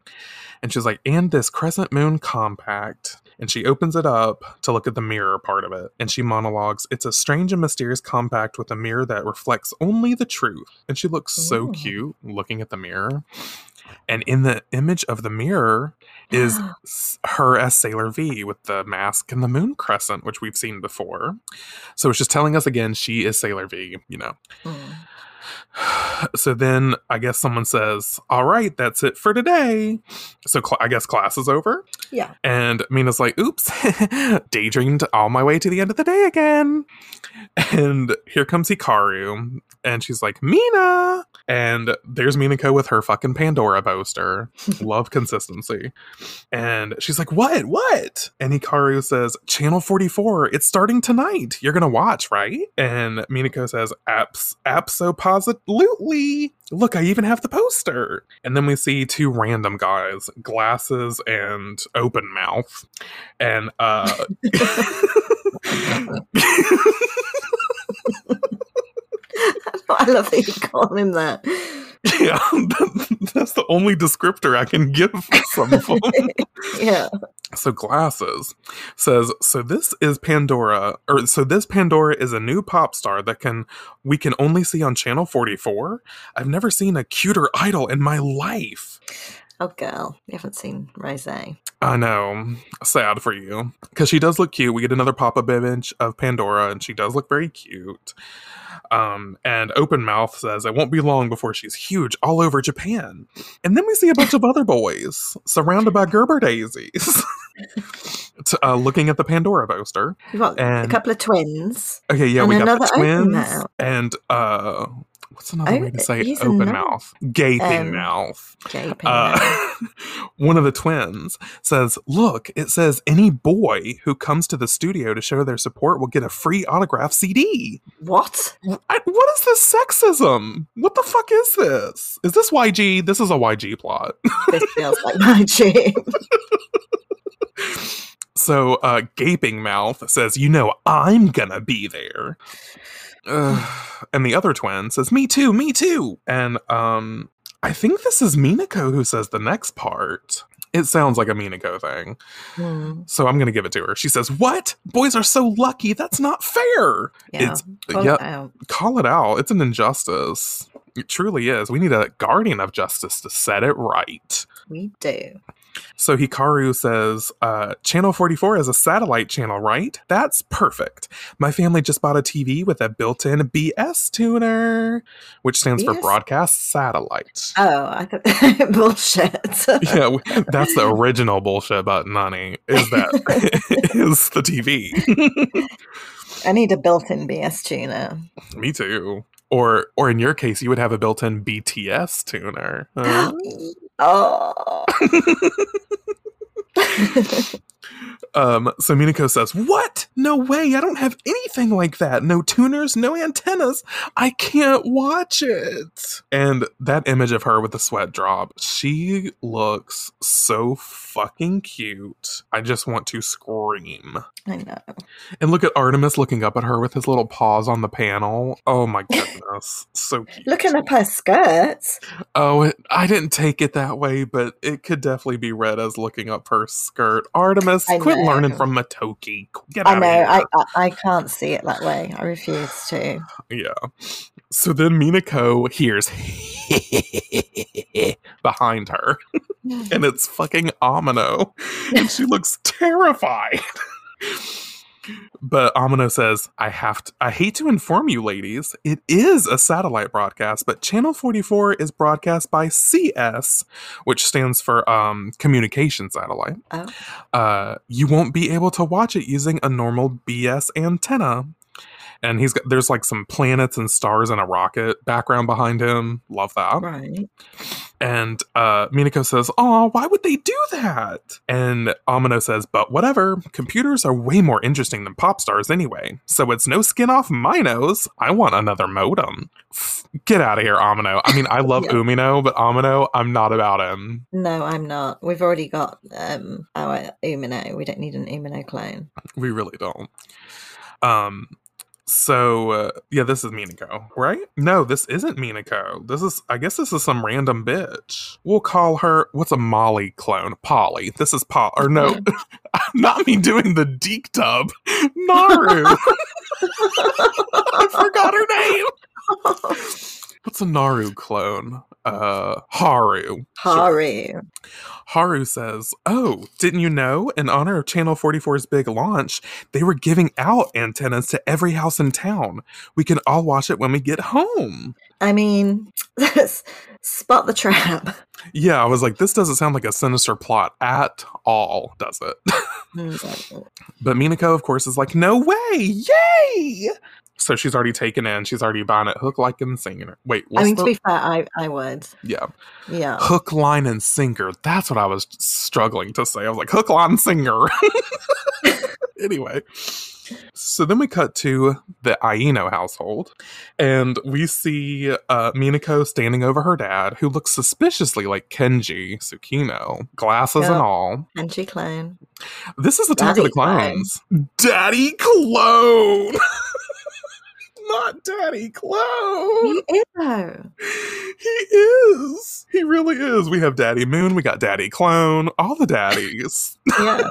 And she's like, and this Crescent Moon Compact. And she opens it up to look at the mirror part of it. And she monologues, It's a strange and mysterious compact with a mirror that reflects only the truth. And she looks so cute looking at the mirror. And in the image of the mirror is her as Sailor V with the mask and the moon crescent, which we've seen before. So it's just telling us again she is Sailor V, you know. Mm. So then I guess someone says, All right, that's it for today. So cl- I guess class is over. Yeah. And Mina's like, Oops, daydreamed all my way to the end of the day again. And here comes Hikaru. And she's like, Mina. And there's Minako with her fucking Pandora poster. Love consistency. And she's like, What? What? And Hikaru says, Channel 44, it's starting tonight. You're going to watch, right? And Minako says, Abs- Absolutely. Look, I even have the poster. And then we see two random guys, glasses and open mouth. And, uh, I love that you call him that. yeah, that's the only descriptor I can give some of them. yeah. So glasses says so this is Pandora or so this Pandora is a new pop star that can we can only see on channel 44. I've never seen a cuter idol in my life. Oh, girl. You haven't seen Rosé. I know. Sad for you. Because she does look cute. We get another pop up image of Pandora, and she does look very cute. Um, and Open Mouth says it won't be long before she's huge all over Japan. And then we see a bunch of other boys surrounded by Gerber daisies. T- uh, looking at the Pandora poster. Got a couple of twins. Okay, yeah, And we got the twins and uh what's another Oh, way to say use open mouth? Gaping Um, mouth. JP. Uh, one of the twins says, Look, it says any boy who comes to the studio to show their support will get a free autograph CD. what? I, what is this sexism? What the fuck is this? Is this YG? This is a YG plot. This feels like my dream. So, uh, Gaping Mouth says, You know, I'm gonna be there. And the other twin says, Me too, me too. And um, I think this is Minako who says the next part. It sounds like a Minako thing. Hmm. So I'm gonna give it to her. She says, What? Boys are so lucky. That's not fair. Yeah. It's Call it yeah, out. call it out. It's an injustice. It truly is. We need a guardian of justice to set it right. We do. So Hikaru says, uh, Channel 44 is a satellite channel, right? That's perfect. My family just bought a TV with a built in BS tuner, which stands for broadcast satellite. Oh, I thought bullshit. yeah, that's the original bullshit button, honey. Is that is the TV? I need a built-in BS tuner. Me too. Or, or in your case, you would have a built-in BTS tuner. Uh, oh. Um, so Minako says, What? No way. I don't have anything like that. No tuners, no antennas. I can't watch it. And that image of her with the sweat drop, she looks so fucking cute. I just want to scream. I know. And look at Artemis looking up at her with his little paws on the panel. Oh my goodness. so cute. Looking up her skirts. Oh, it, I didn't take it that way, but it could definitely be read as looking up her skirt. Artemis, quit learning from Motoki. Get I out know. of here. I, I I can't see it that way. I refuse to. Yeah. So then Minako hears behind her, and it's fucking Amano, and she looks terrified. But Amano says, I have to, I hate to inform you, ladies, it is a satellite broadcast, but Channel 44 is broadcast by CS, which stands for um, Communication Satellite. Oh. Uh, you won't be able to watch it using a normal BS antenna. And he's got, there's like some planets and stars and a rocket background behind him. Love that. Right. And uh, Minako says, "Oh, why would they do that?" And Amano says, "But whatever. Computers are way more interesting than pop stars anyway. So it's no skin off my nose. I want another modem. Get out of here, Amano. I mean, I love Yeah. Umino, but Amano, I'm not about him. No, I'm not. We've already got um our Umino. We don't need an Umino clone. We really don't." Um. So uh, yeah, this is Minako, right? No, this isn't Minako. This is, I guess, this is some random bitch. We'll call her. What's a Molly clone? Polly. This is Paul. Or no, not me doing the deek dub. Naru. I forgot her name. What's a Naru clone? Uh, Haru. Haru. Haru says, Oh, didn't you know? In honor of Channel 44's big launch, they were giving out antennas to every house in town. We can all watch it when we get home. I mean, spot the trap. Yeah, I was like, this doesn't sound like a sinister plot at all, does it? Mm, but Minako, of course, is like, no way! Yay! So she's already taken in. She's already buying it hook, line, and sinker. Wait, I mean, the- to be fair, I, I would. yeah, Yeah. hook, line, and sinker. That's what I was struggling to say. I was like, hook, line, singer. anyway, so then we cut to the Aino household, and we see uh, Minako standing over her dad, who looks suspiciously like Kenji Tsukino, glasses and all. Kenji she clone. This is the Attack of the Daddy clone. Clones. Daddy Clone! Not Daddy Clone! He is though. He is. He really is. We have Daddy Moon, we got Daddy Clone, all the daddies. Yeah.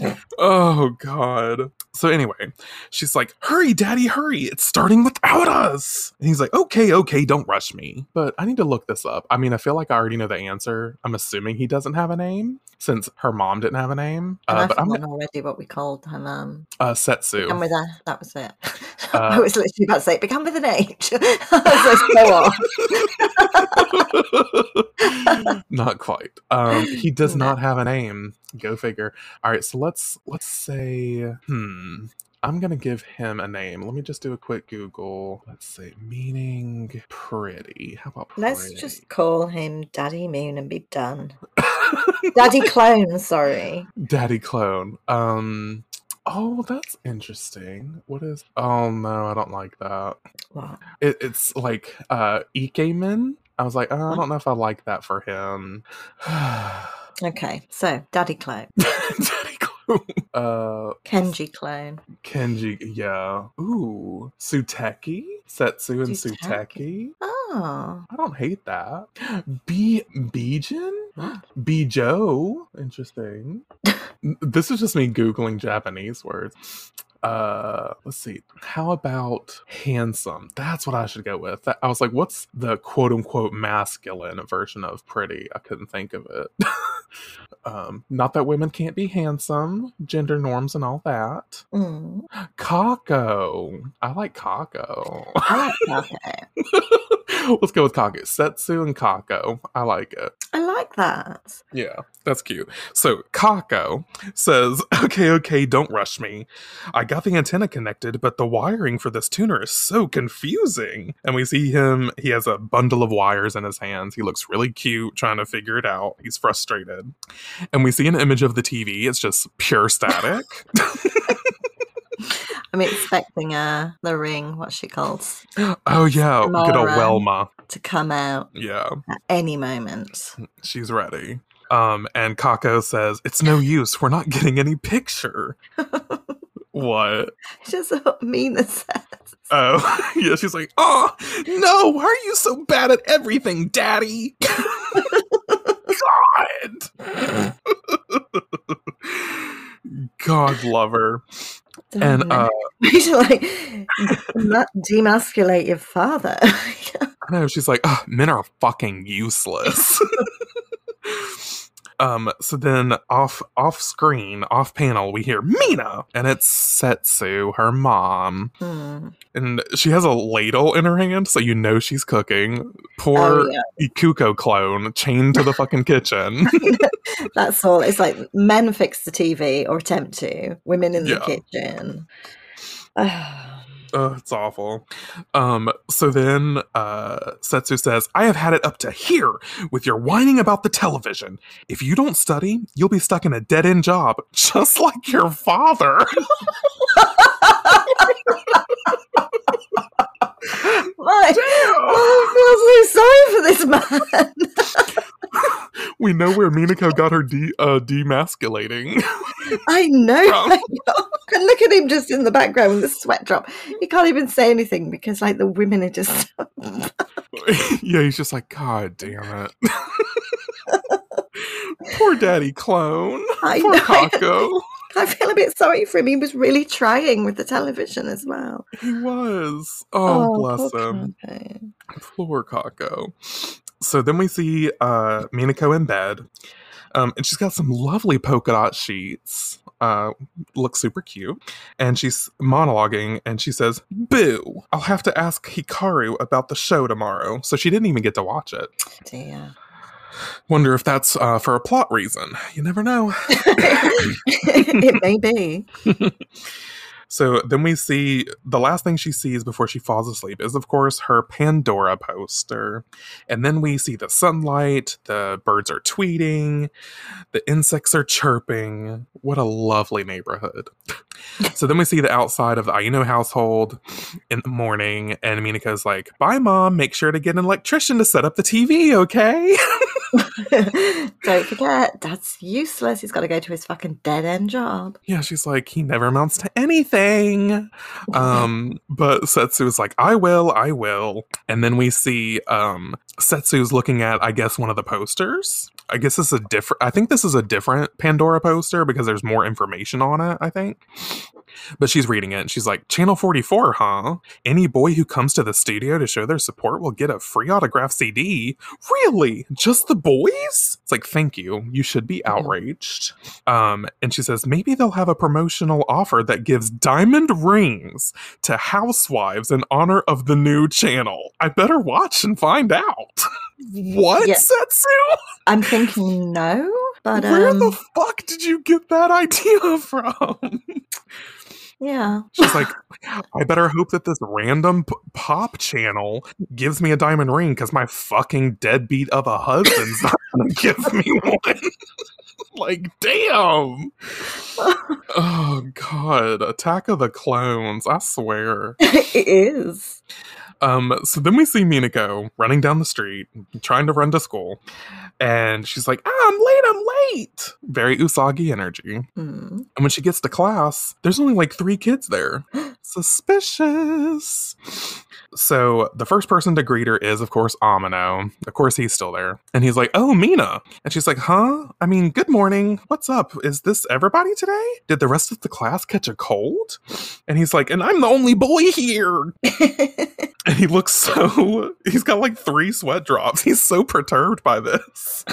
oh god. So anyway, she's like, "Hurry, Daddy, hurry! It's starting without us." And he's like, "Okay, okay, don't rush me." But I need to look this up. I mean, I feel like I already know the answer. I'm assuming he doesn't have a name since her mom didn't have a name. Uh, but I'm forgot already what we called her mum. uh, Setsu. Began with a. That was it. Uh, I was literally about to say, began with an H. I was like, go on. not quite. Um, he does No. not have a name. Go figure. All right, so let's let's say, hmm. I'm gonna give him a name. Let me just do a quick Google. Let's say meaning pretty. How about pretty? Let's just call him Daddy Moon and be done. Daddy Clone, sorry. Daddy clone. Um. Oh, that's interesting. What is? Oh no, I don't like that. What? It, it's like uh Ikemen. I was like, oh, I don't know if I like that for him. Okay, so Daddy Clone. Daddy clone. Uh, Kenji Clone. Kenji, yeah. Ooh, Suteki, Setsu and Suteki. Oh. I don't hate that. B Bijin? Bijo. Interesting. This is just me googling Japanese words. Uh, let's see. How about handsome? That's what I should go with. I was like, what's the quote unquote masculine version of pretty? I couldn't think of it. um, not that women can't be handsome, gender norms and all that. Mm. Kako. I like Kako. I like that. Let's go with Kako. Setsu and Kako. I like it. I like that. Yeah, that's cute. So Kako says, Okay, okay, don't rush me. I got the antenna connected, but the wiring for this tuner is so confusing. And we see him, he has a bundle of wires in his hands. He looks really cute trying to figure it out. He's frustrated. And we see an image of the TV. It's just pure static. I'm expecting uh, the ring, what's she called, oh, yeah, good old. Welma. to come out Yeah. at any moment. She's ready. Um, and Kako says, It's no use. We're not getting any picture. what? Just what Mina says. Oh, yeah. She's like, Oh, no. Why are you so bad at everything, Daddy? God. God love her. And, uh, She's like, demasculate your father. I know she's like, men are fucking useless. um, so then off off screen, off panel, we hear Mina, and it's Setsu, her mom, Hmm. and she has a ladle in her hand, so you know she's cooking. Poor Oh, yeah. Ikuko clone chained to the fucking kitchen. That's all. It's like men fix the TV or attempt to, women in the kitchen. Oh, it's awful. Um, so then uh Setsu says, I have had it up to here with your whining about the television. If you don't study, you'll be stuck in a dead-end job, just like your father. My, I feel so sorry for this man. we know where Minako got her de- uh, demasculating. I know. I know. And look at him just in the background with the sweat drop. He can't even say anything because, like, the women are just. yeah, he's just like, God damn it. Poor daddy clone. I Poor know. Kako. I feel a bit sorry for him. He was really trying with the television as well. He was. Oh, bless poor him. Kako. Poor Kako. So then we see uh Minako in bed. Um, and she's got some lovely polka dot sheets. Uh, look super cute. And she's monologuing and she says, Boo, I'll have to ask Hikaru about the show tomorrow. So she didn't even get to watch it. Dear. Wonder if that's uh, for a plot reason. You never know. it may be. So then we see the last thing she sees before she falls asleep is, of course, her Pandora poster. And then we see the sunlight, the birds are tweeting, the insects are chirping. What a lovely neighborhood. so then we see the outside of the Aino household in the morning, and Minako's like, Bye, mom. Make sure to get an electrician to set up the TV, okay? Don't forget, Dad's useless. He's got to go to his fucking dead end job. yeah, she's like, He never amounts to anything. Um, but Setsu Setsu's like, I will, I will. And then we see um Setsu's looking at, I guess, one of the posters. I guess this is a different I think this is a different Pandora poster because there's more information on it, I think. But she's reading it and she's like, Channel 44, huh? Any boy who comes to the studio to show their support will get a free autograph CD. Really? Just the boys? It's like, thank you. You should be outraged. Um, and she says, maybe they'll have a promotional offer that gives diamond rings to housewives in honor of the new channel. I better watch and find out. what, Yeah. Setsu? I'm thinking no, but Where um, the fuck did you get that idea from? yeah. She's like, I better hope that this random p- pop channel gives me a diamond ring because my fucking deadbeat of a husband's not gonna give me one. like, damn. Oh god, Attack of the Clones, I swear. it is. Um, so then we see Minako running down the street, trying to run to school, and she's like, ah, I'm late, I'm late. Very Usagi energy. Hmm. And when she gets to class, there's only like three kids there. Suspicious. So the first person to greet her is, of course, Amano. Of course, he's still there. And he's like, Oh, Mina. And she's like, Huh? I mean, good morning. What's up? Is this everybody today? Did the rest of the class catch a cold? And he's like, And I'm the only boy here. And he looks so, he's got like three sweat drops. He's so perturbed by this.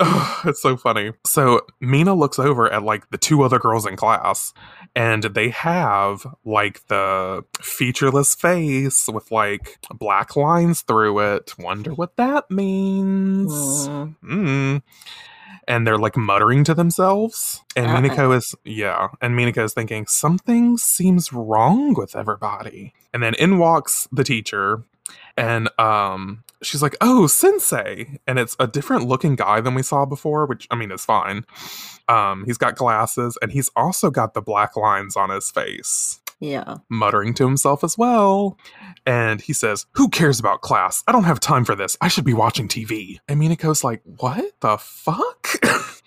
Ugh, it's so funny. So Mina looks over at like the two other girls in class, and they have like the featureless face with like black lines through it. Wonder what that means. Hmm. Mm. And they're like muttering to themselves. And Uh-uh. Minako is, yeah. And Minako is thinking, something seems wrong with everybody. And then in walks the teacher. And um, she's like, oh, sensei. And it's a different looking guy than we saw before, which I mean is fine. Um, he's got glasses and he's also got the black lines on his face Yeah. muttering to himself as well. And he says, Who cares about class? I don't have time for this. I should be watching TV. And Minako's like, What the fuck?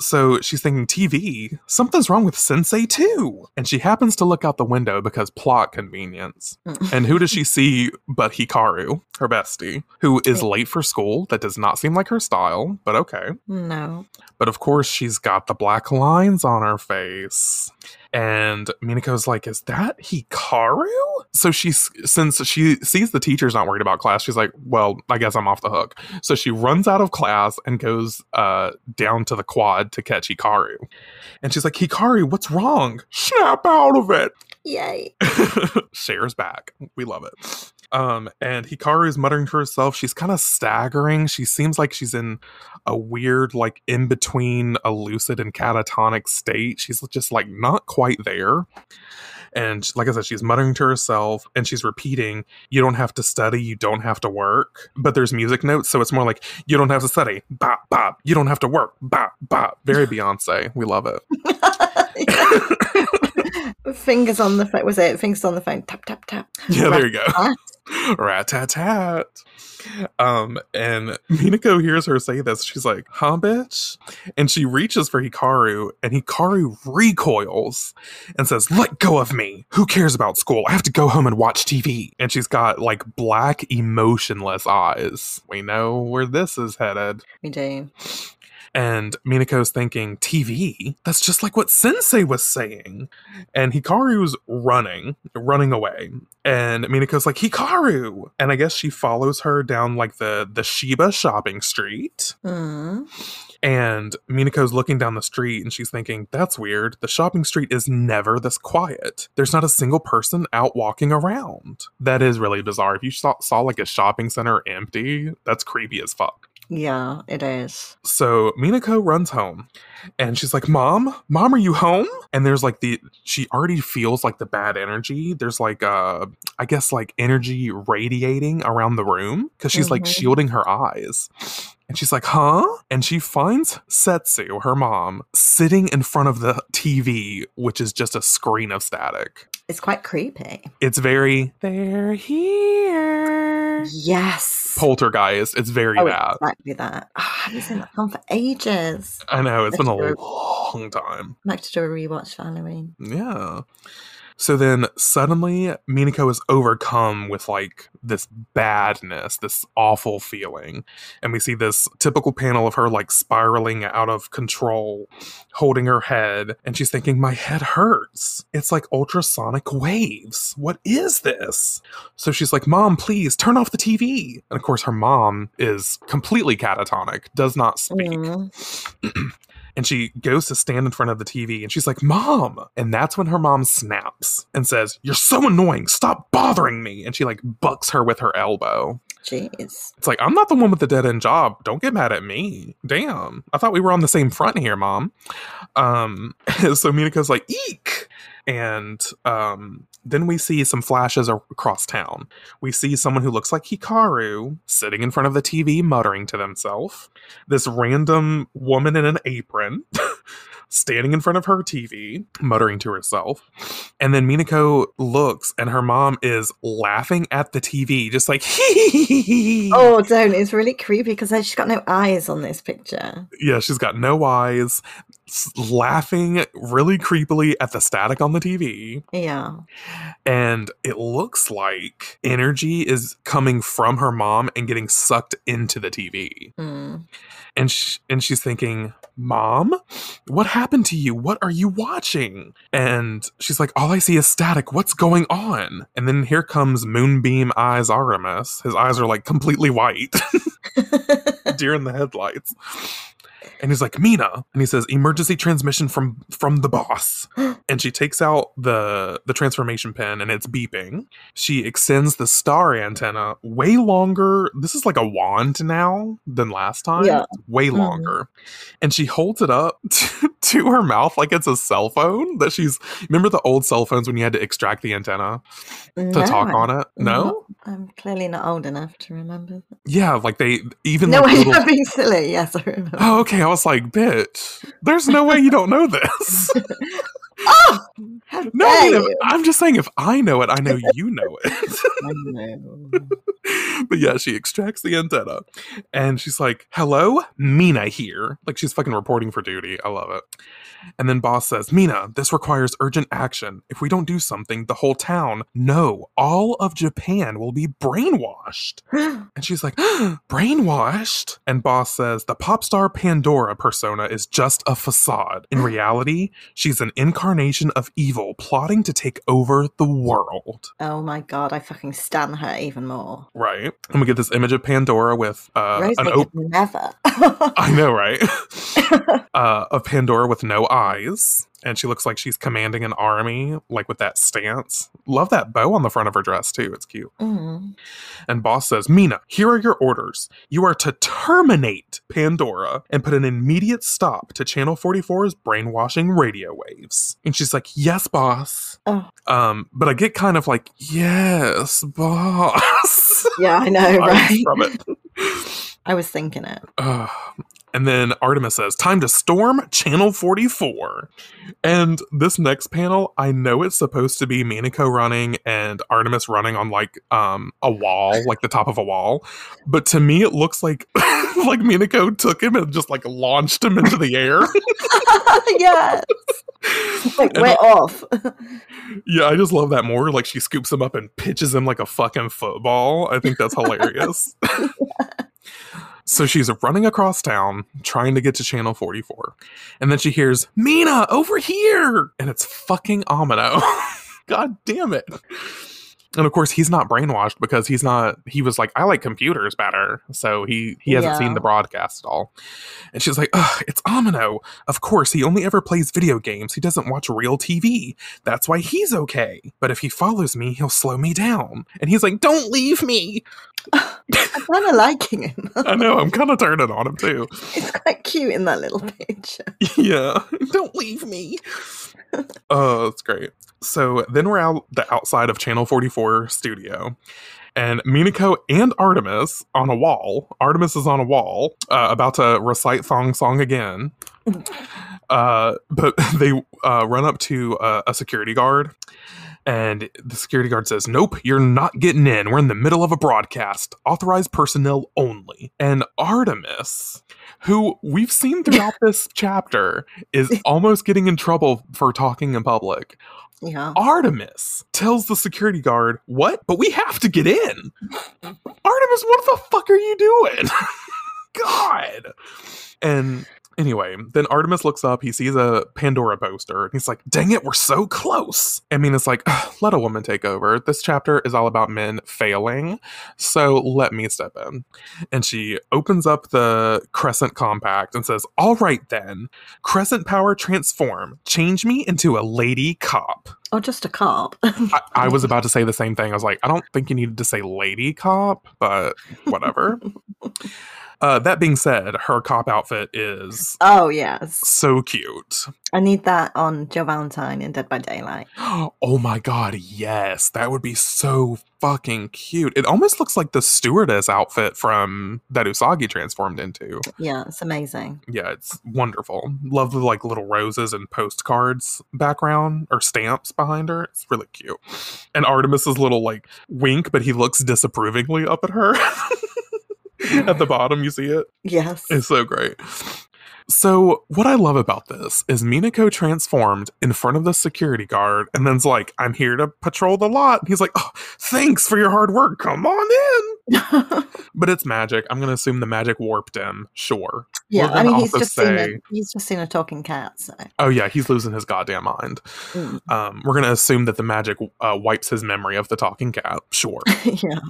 so she's thinking, TV? Something's wrong with Sensei too. And she happens to look out the window because plot convenience. Mm. And who does she see but Hikaru, her bestie, who is late for school? That does not seem like her style, but okay. No. But of course, she's got the black lines on her face. And Minako's like, Is that Hikaru? So she's, since she sees the teacher's not worried about class, she's like, Well, I guess I'm off the hook. So she runs out of class and goes uh, down to the quad to catch Hikaru. And she's like, Hikaru, what's wrong? Snap out of it. Yay. Shares back. We love it. Um, and Hikaru's muttering to herself. She's kind of staggering. She seems like she's in a weird, like in between a lucid and catatonic state. She's just like not quite there. And like I said, she's muttering to herself and she's repeating, You don't have to study, you don't have to work. But there's music notes, so it's more like, You don't have to study, bop, bop. You don't have to work, bop, bop. Very Beyonce. We love it. Fingers on the phone. Was it fingers on the phone? Tap tap tap. Yeah, there you go. Rat tat tat. Um, and Minako hears her say this. She's like, huh, bitch? And she reaches for Hikaru, and Hikaru recoils and says, Let go of me. Who cares about school? I have to go home and watch TV. And she's got like black, emotionless eyes. We know where this is headed. We do. And Minako's thinking, TV? That's just like what Sensei was saying. And Hikaru's running, running away. And Minako's like, Hikaru! And I guess she follows her down like the, the Shiba shopping street. Mm. And Minako's looking down the street and she's thinking, that's weird. The shopping street is never this quiet. There's not a single person out walking around. That is really bizarre. If you saw, saw like a shopping center empty, that's creepy as fuck. Yeah, it is. So Minako runs home and she's like, Mom, Mom, are you home? And there's like the, she already feels like the bad energy. There's like, uh, I guess like energy radiating around the room because she's like Mhm. shielding her eyes. And she's like, huh? And she finds Setsu, her mom, sitting in front of the TV, which is just a screen of static. It's quite creepy. It's very, they're here. Yes. Poltergeist. It's very Oh, bad. exactly that. Oh, I haven't seen that film for ages. I know, it's been a long time. I'd like to do a rewatch for Halloween. Yeah. So then suddenly Minako is overcome with like this badness, this awful feeling. And we see this typical panel of her like spiraling out of control, holding her head. And she's thinking, My head hurts. It's like ultrasonic waves. What is this? So she's like, Mom, please turn off the TV. And of course, her mom is completely catatonic, does not speak Mm. and she goes to stand in front of the TV and she's like, Mom. And that's when her mom snaps and says, You're so annoying. Stop bothering me. And she like bucks her with her elbow. Jeez. It's like, I'm not the one with the dead end job. Don't get mad at me. Damn. I thought we were on the same front here, Mom. Um, so Minako's like, Eek. And um, then we see some flashes across town. We see someone who looks like Hikaru sitting in front of the TV, muttering to themselves. This random woman in an apron standing in front of her TV, muttering to herself. And then Minako looks, and her mom is laughing at the TV, just like, Oh, don't. It's really creepy because she's got no eyes on this picture. yeah, she's got no eyes, laughing really creepily at the static on the TV. Yeah. and it looks like energy is coming from her mom and getting sucked into the TV. Mm. And sh- and she's thinking, "Mom, what happened to you? What are you watching?" And she's like, "All I see is static. What's going on?" And then here comes Moonbeam Eyes Artemis. His eyes are like completely white, deer in the headlights. And he's like, Mina. And he says, emergency transmission from from the boss. and she takes out the the transformation pin and it's beeping. She extends the star antenna way longer. This is like a wand now than last time. Yeah. Way Mhm. longer. And she holds it up to, to her mouth like it's a cell phone that she's remember the old cell phones when you had to extract the antenna to no, talk I- on it? No? I'm clearly not old enough to remember. that. Yeah, like they even No, like I'm little being silly. Yes, I remember. Oh, okay. I was like, bitch, there's no way you don't know this. oh, no, I mean, I'm just saying, if I know it, I know you know it. Know. but yeah, she extracts the antenna and she's like, hello, Mina here. Like she's fucking reporting for duty. I love it. And then boss says, Mina, this requires urgent action. If we don't do something, the whole town, no, all of Japan will be brainwashed. And she's like, brainwashed? And Boss says, the pop star Pandora persona is just a facade. In reality, she's an incarnation of evil plotting to take over the world. oh my god, I fucking stan her even more. Right? And we get this image of Pandora with uh, an open. never. I know, right? uh, of Pandora with no eyes. And she looks like she's commanding an army, like with that stance. Love that bow on the front of her dress, too. It's cute. Mm. And boss says, Mina, here are your orders. You are to terminate Pandora and put an immediate stop to Channel 44's brainwashing radio waves. And she's like, Yes, boss. Oh. Um, but I get kind of like, Yes, boss. Yeah, I know, right? from it. I was thinking it. Ugh. And then Artemis says, Time to storm Channel 44. And this next panel, I know it's supposed to be Minako running and Artemis running on like um a wall, like the top of a wall. But to me it looks like like Minako took him and just like launched him into the air. yes. Like way off. yeah, I just love that more. Like she scoops him up and pitches him like a fucking football. I think that's hilarious. So she's running across town trying to get to channel 44. And then she hears, Mina, over here! And it's fucking Amano. God damn it. And of course, he's not brainwashed because he's not. He was like, "I like computers better," so he he hasn't Yeah. seen the broadcast at all. And she's like, Ugh, "It's Amano. Of course, he only ever plays video games. He doesn't watch real TV. That's why he's okay. But if he follows me, he'll slow me down." And he's like, "Don't leave me." I'm kind of liking him. I know. I'm kind of turning on him too. It's quite cute in that little picture. yeah. Don't leave me. Oh, that's great. So then we're out the outside of Channel 44 studio. And Minako and Artemis on a wall. Artemis is on a wall, uh, about to recite Thong Song again. Uh, but they uh, run up to uh, a security guard, and the security guard says, Nope, you're not getting in. We're in the middle of a broadcast. Authorized personnel only. And Artemis, who we've seen throughout this chapter, is almost getting in trouble for talking in public. Yeah. Artemis tells the security guard, What? But we have to get in. Artemis, what the fuck are you doing? God. And anyway, then Artemis looks up, he sees a Pandora poster, and he's like, Dang it, we're so close. I mean, it's like, let a woman take over. This chapter is all about men failing, so let me step in. And she opens up the Crescent Compact and says, All right then, Crescent Power Transform, change me into a lady cop. Or just a cop. I, I was about to say the same thing. I was like, I don't think you needed to say lady cop, but whatever. uh, that being said, her cop outfit is oh, yes. so cute. I need that on Jill Valentine in Dead by Daylight. Oh my god, yes. That would be so fucking cute. It almost looks like the stewardess outfit from that Usagi transformed into. Yeah, it's amazing. Yeah, it's wonderful. Love the like little roses and postcards background or stamps behind her. It's really cute. And Artemis's little like wink, but he looks disapprovingly up at her. at the bottom, you see it. Yes. It's so great. So, what I love about this is Minako transformed in front of the security guard and then's like, I'm here to patrol the lot. And he's like, Oh, thanks for your hard work. Come on in. But it's magic. I'm going to assume the magic warped him. Sure. Yeah, I mean, he's just, seen a, he's just seen a talking cat, so. Oh, yeah, he's losing his goddamn mind. Mm. Um, we're going to assume that the magic uh, wipes his memory of the talking cat. Sure. yeah.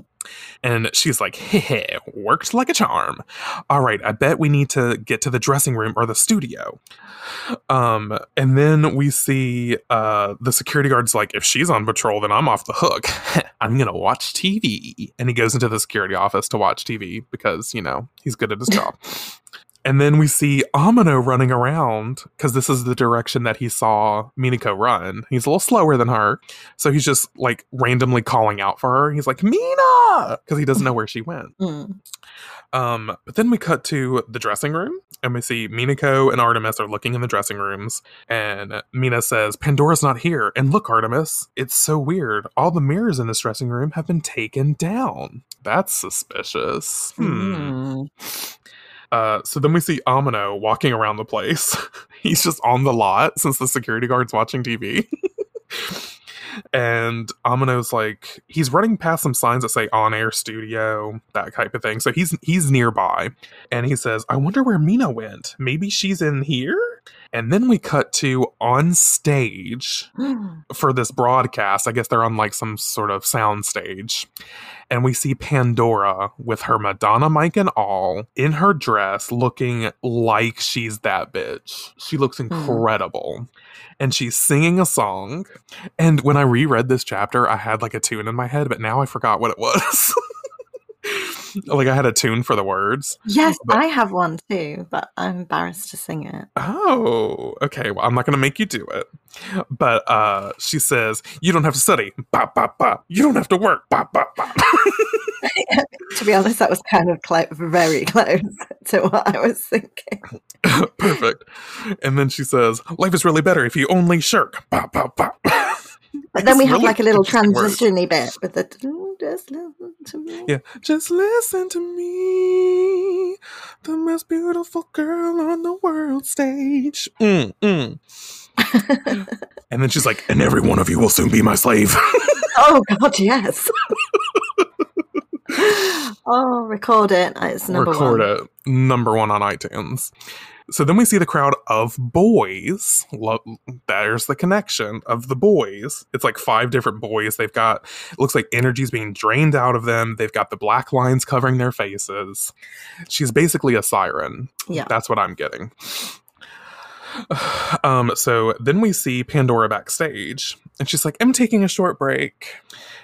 And she's like, heh, worked like a charm. All right, I bet we need to get to the dressing room or the studio. Um, and then we see uh the security guard's like, if she's on patrol, then I'm off the hook. I'm gonna watch TV. And he goes into the security office to watch TV because, you know, he's good at his job. And then we see Amano running around because this is the direction that he saw Minako run. He's a little slower than her. So he's just like randomly calling out for her. He's like, Mina! Because he doesn't know where she went. Mm. Um, but then we cut to the dressing room and we see Minako and Artemis are looking in the dressing rooms. And Mina says, Pandora's not here. And look, Artemis, it's so weird. All the mirrors in this dressing room have been taken down. That's suspicious. Hmm. Mm. Uh, so then we see Amano walking around the place. He's just on the lot since the security guard's watching TV. and Amano's like he's running past some signs that say on air studio, that type of thing. So he's he's nearby and he says, I wonder where Mina went. Maybe she's in here? And then we cut to on stage for this broadcast. I guess they're on like some sort of sound stage. And we see Pandora with her Madonna mic and all in her dress looking like she's that bitch. She looks hmm. incredible. And she's singing a song. And when I reread this chapter, I had like a tune in my head, but now I forgot what it was. like I had a tune for the words. Yes, But- I have one too, but I'm embarrassed to sing it. Oh, okay. Well, I'm not going to make you do it. But uh, she says, You don't have to study. Bop, bop, bop. You don't have to work. Bop, bop, bop. To be honest, that was kind of clo- very close to what I was thinking. Perfect. And then she says, Life is really better if you only shirk. Bah, bah, bah. But then we It's have really like a little transition-y bit with the just listen to me. Yeah. Just listen to me, the most beautiful girl on the world stage. Mm, mm. and then she's like, and every one of you will soon be my slave. Oh God, yes. oh, record it. It's number Record one. it. Number one on iTunes. So then we see the crowd of boys. Lo- There's the connection of the boys. It's like five different boys. They've got, it looks like energy's being drained out of them. They've got the black lines covering their faces. She's basically a siren. Yeah. That's what I'm getting. Um, so then we see Pandora backstage, and she's like, I'm taking a short break.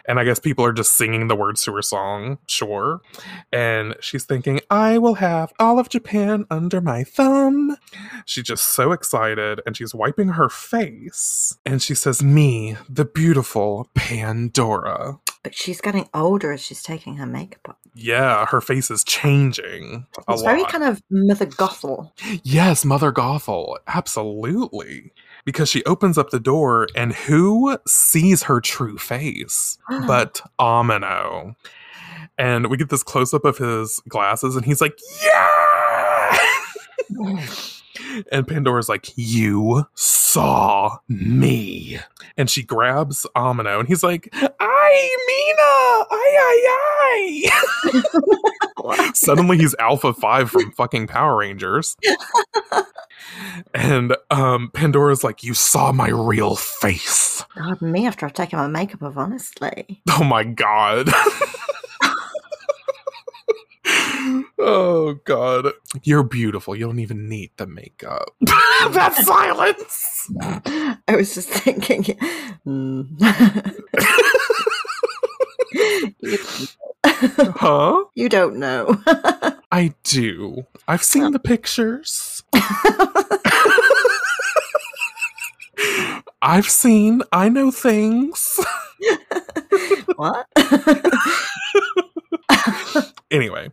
And I guess people are just singing the words to her song, sure. And she's thinking, I will have all of Japan under my thumb. She's just so excited, and she's wiping her face. And she says, Me, the beautiful Pandora. But she's getting older as she's taking her makeup off. Yeah, her face is changing a It's lot. very kind of Mother Gothel. Yes, Mother Gothel. Absolutely. Because she opens up the door and who sees her true face but Amano? And we get this close up of his glasses and he's like, Yeah! and Pandora's like, You saw me. And she grabs Amano and he's like, Ay, Mina! Ay, ay, ay! Suddenly he's Alpha 5 from fucking Power Rangers. and um Pandora's like, You saw my real face. God, me after I've taken my makeup off, honestly. Oh my god. oh god. You're beautiful. You don't even need the makeup. that silence. I was just thinking. hmm. You, Huh? you don't know. I do. I've seen the pictures. I've seen, I know things. what? anyway,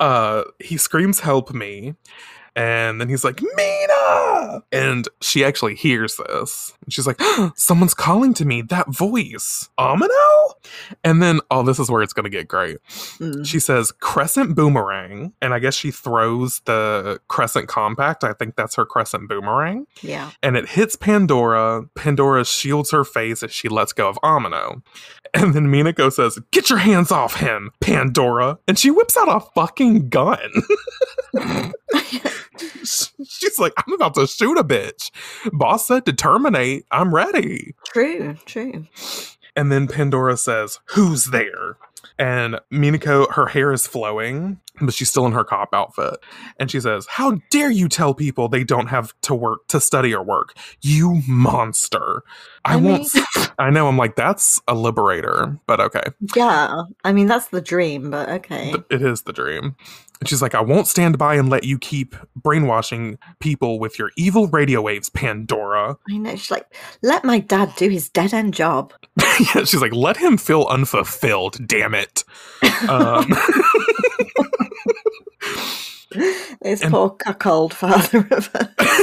uh, he screams, Help me. And then he's like, Mina! And she actually hears this. And she's like, Someone's calling to me. That voice. Amano? And then, oh, this is where it's going to get great. Mm. She says, Crescent boomerang. And I guess she throws the crescent compact. I think that's her crescent boomerang. Yeah. And it hits Pandora. Pandora shields her face as she lets go of Amano. And then Minako says, Get your hands off him, Pandora. And she whips out a fucking gun. She's like, I'm about to shoot a bitch. Boss said to terminate. I'm ready. True, true. And then Pandora says, Who's there? And Minako, her hair is flowing, but she's still in her cop outfit. And she says, How dare you tell people they don't have to work, to study or work? You monster. I, I won't. mean- I know, I'm like, that's a liberator, but okay. Yeah. I mean, that's the dream, but okay. It is the dream. And she's like, I won't stand by and let you keep brainwashing people with your evil radio waves, Pandora. I know. She's like, let my dad do his dead end job. yeah, she's like, let him feel unfulfilled, damn it. Um, This And- poor cuckold father of her.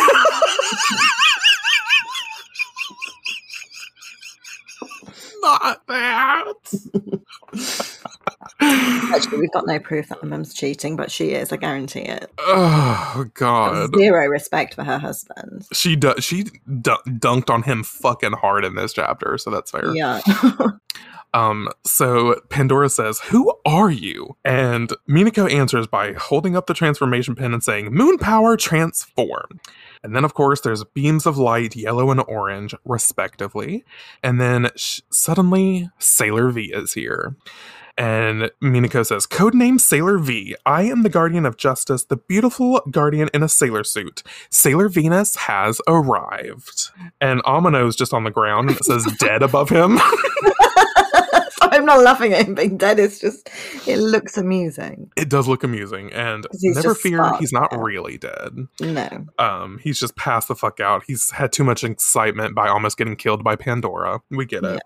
not that. Actually, we've got no proof that my mum's cheating, but she is. I guarantee it. oh God. Zero respect for her husband. She du- she du- dunked on him fucking hard in this chapter, so that's fair. Yeah. Um, so Pandora says, Who are you? And Minako answers by holding up the transformation pin and saying, Moon power transform. And then, of course, there's beams of light, yellow and orange, respectively. And then sh- suddenly, Sailor V is here. And Minako says, Codename Sailor V. I am the guardian of justice, the beautiful guardian in a sailor suit. Sailor Venus has arrived. And Amano's just on the ground and it says dead above him. I'm not laughing at him being dead. It's just it looks amusing. It does look amusing, and never fear, sparked he's not really dead. No. Um, he's just passed the fuck out. He's had too much excitement by almost getting killed by Pandora. We get it,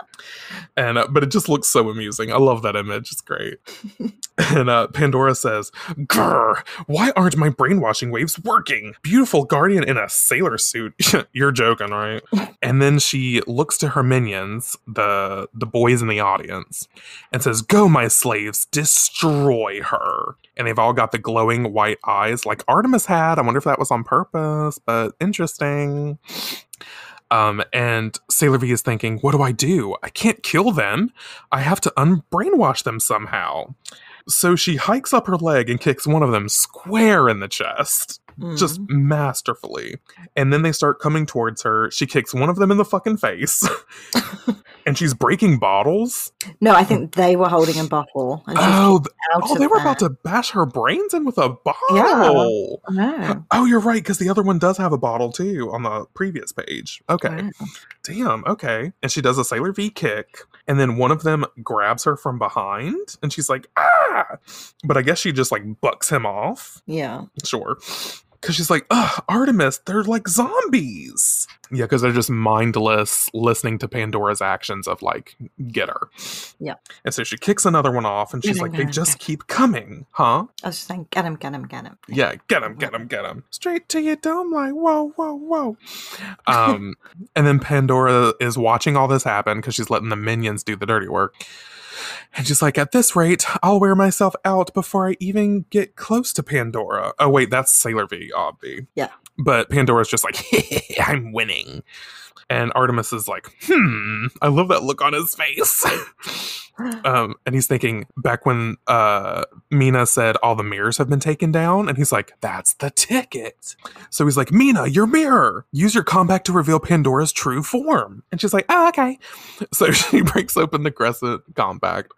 and uh, but it just looks so amusing. I love that image. It's great. and uh, Pandora says, "Grr, why aren't my brainwashing waves working? Beautiful guardian in a sailor suit. You're joking, right?" and then she looks to her minions, the the boys in the audience, and says, Go, my slaves, destroy her. And they've all got the glowing white eyes like Artemis had. I wonder if that was on purpose, but interesting. Um, and Sailor V is thinking, What do I do? I can't kill them. I have to unbrainwash them somehow. So she hikes up her leg and kicks one of them square in the chest just Mm. masterfully. And then they start coming towards her. She kicks one of them in the fucking face. and she's breaking bottles. no, I think they were holding a bottle. And Oh, oh they were there. about to bash her brains in with a bottle. No. Oh, you're right, because the other one does have a bottle too on the previous page. Okay. Wow. Damn, okay. And she does a Sailor V kick, and then one of them grabs her from behind, and she's like, ah! But I guess she just like bucks him off. Yeah. Sure. Because she's like, ugh, Artemis, they're like zombies. Yeah, because they're just mindless listening to Pandora's actions of like, get her. Yeah. And so she kicks another one off and she's Get like, get they him, just keep coming, huh? I was just saying, get him, get him, get him. Yeah, get him, get him, get him. Straight to your dome, like, whoa, whoa, whoa. Um, and then Pandora is watching all this happen because she's letting the minions do the dirty work. And she's like, at this rate, I'll wear myself out before I even get close to Pandora. Oh, wait, that's Sailor V, obvi. Yeah. But Pandora's just like, I'm winning. And Artemis is like, hmm, I love that look on his face. um, and he's thinking back when uh, Mina said all the mirrors have been taken down, and he's like, "That's the ticket." So he's like, "Mina, your mirror. Use your compact to reveal Pandora's true form." And she's like, "Oh, okay." So she breaks open the crescent compact,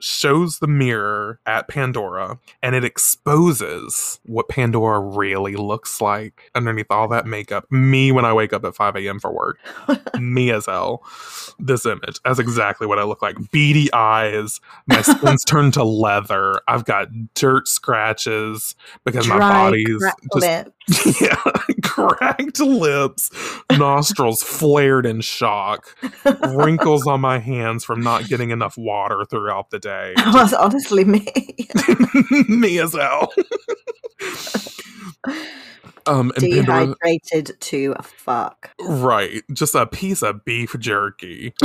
shows the mirror at Pandora, and it exposes what Pandora really looks like underneath all that makeup. Me when I wake up at 5 a.m. for work. Me as hell. This image. That's exactly what I look like. Beady eyes. My skin's turned to leather. I've got dirt scratches because my body's cracked just lips. yeah, cracked lips, nostrils flared in shock, wrinkles on my hands from not getting enough water throughout the day. That's honestly me. Me as hell. um, and Pandora, Dehydrated to fuck. right, just a piece of beef jerky.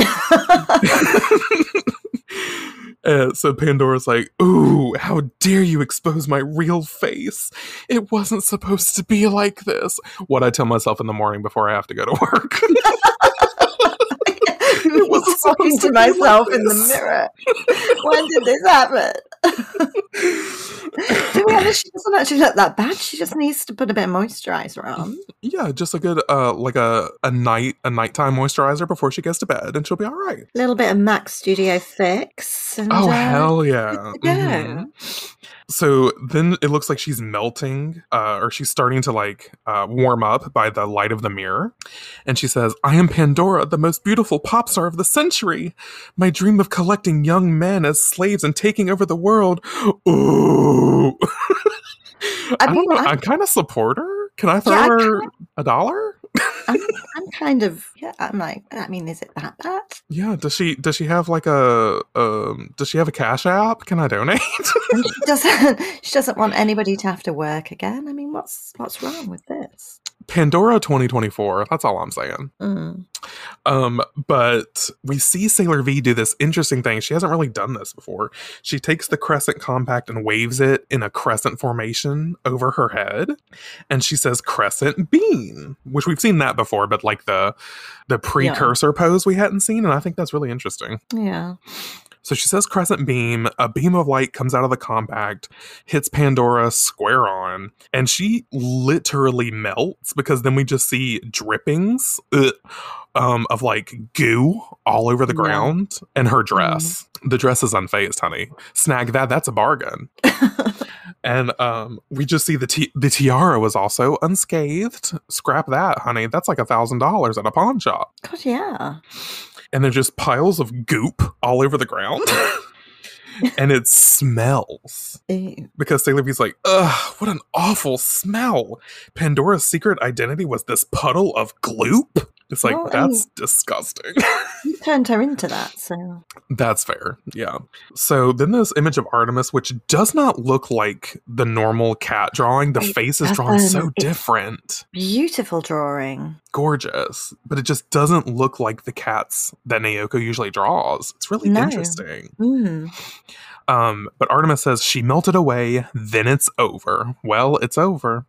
Uh, so Pandora's like, Ooh, how dare you expose my real face? It wasn't supposed to be like this. What I tell myself in the morning before I have to go to work. wasn't talking to be like myself in the mirror. when did this happen? to be honest, she doesn't actually look that bad. She just needs to put a bit of moisturizer on. yeah, just a good uh like a, a night a nighttime moisturizer before she gets to bed and she'll be all right. A little bit of Mac Studio Fix. And, Oh uh, hell yeah. go. Mhm. So then it looks like she's melting, uh, or she's starting to like uh, warm up by the light of the mirror. And she says, I am Pandora, the most beautiful pop star of the century. My dream of collecting young men as slaves and taking over the world. Ooh. I, mean. I am kind of support her. Can I throw Yeah, her a dollar? I'm, I'm kind of yeah. I'm like, I mean, is it that bad? Yeah. Does she does she have like a um does she have a cash app? Can I donate? She doesn't. She doesn't want anybody to have to work again. I mean, what's what's wrong with this? Pandora 2024. That's all I'm saying. Mm. Um, but we see Sailor V do this interesting thing. She hasn't really done this before. She takes the crescent compact and waves it in a crescent formation over her head, and she says crescent beam, which we've seen that before, but like the the precursor pose we hadn't seen, and I think that's really interesting. Yeah. So she says crescent beam, a beam of light comes out of the compact, hits Pandora square on, and she literally melts because then we just see drippings ugh, um, of like goo all over the Yeah. ground and her dress. The dress is unfazed, honey. Snag that, that's a bargain. and um, we just see the ti- the tiara was also unscathed. Scrap that, honey. That's like a thousand dollars at a pawn shop. God, yeah. And there's just piles of goop all over the ground. and it smells Ew. because Sailor V's like, ugh, what an awful smell. Pandora's secret identity was this puddle of gloop. It's like, Well, that's disgusting. You turned her into that, so That's fair. Yeah. So then this image of Artemis, which does not look like the normal cat drawing, the It face is drawn so different. beautiful drawing. Gorgeous. But it just doesn't look like the cats that Naoko usually draws. It's really No. interesting. Mm. Um, but Artemis says she melted away, then it's over. Well, it's over.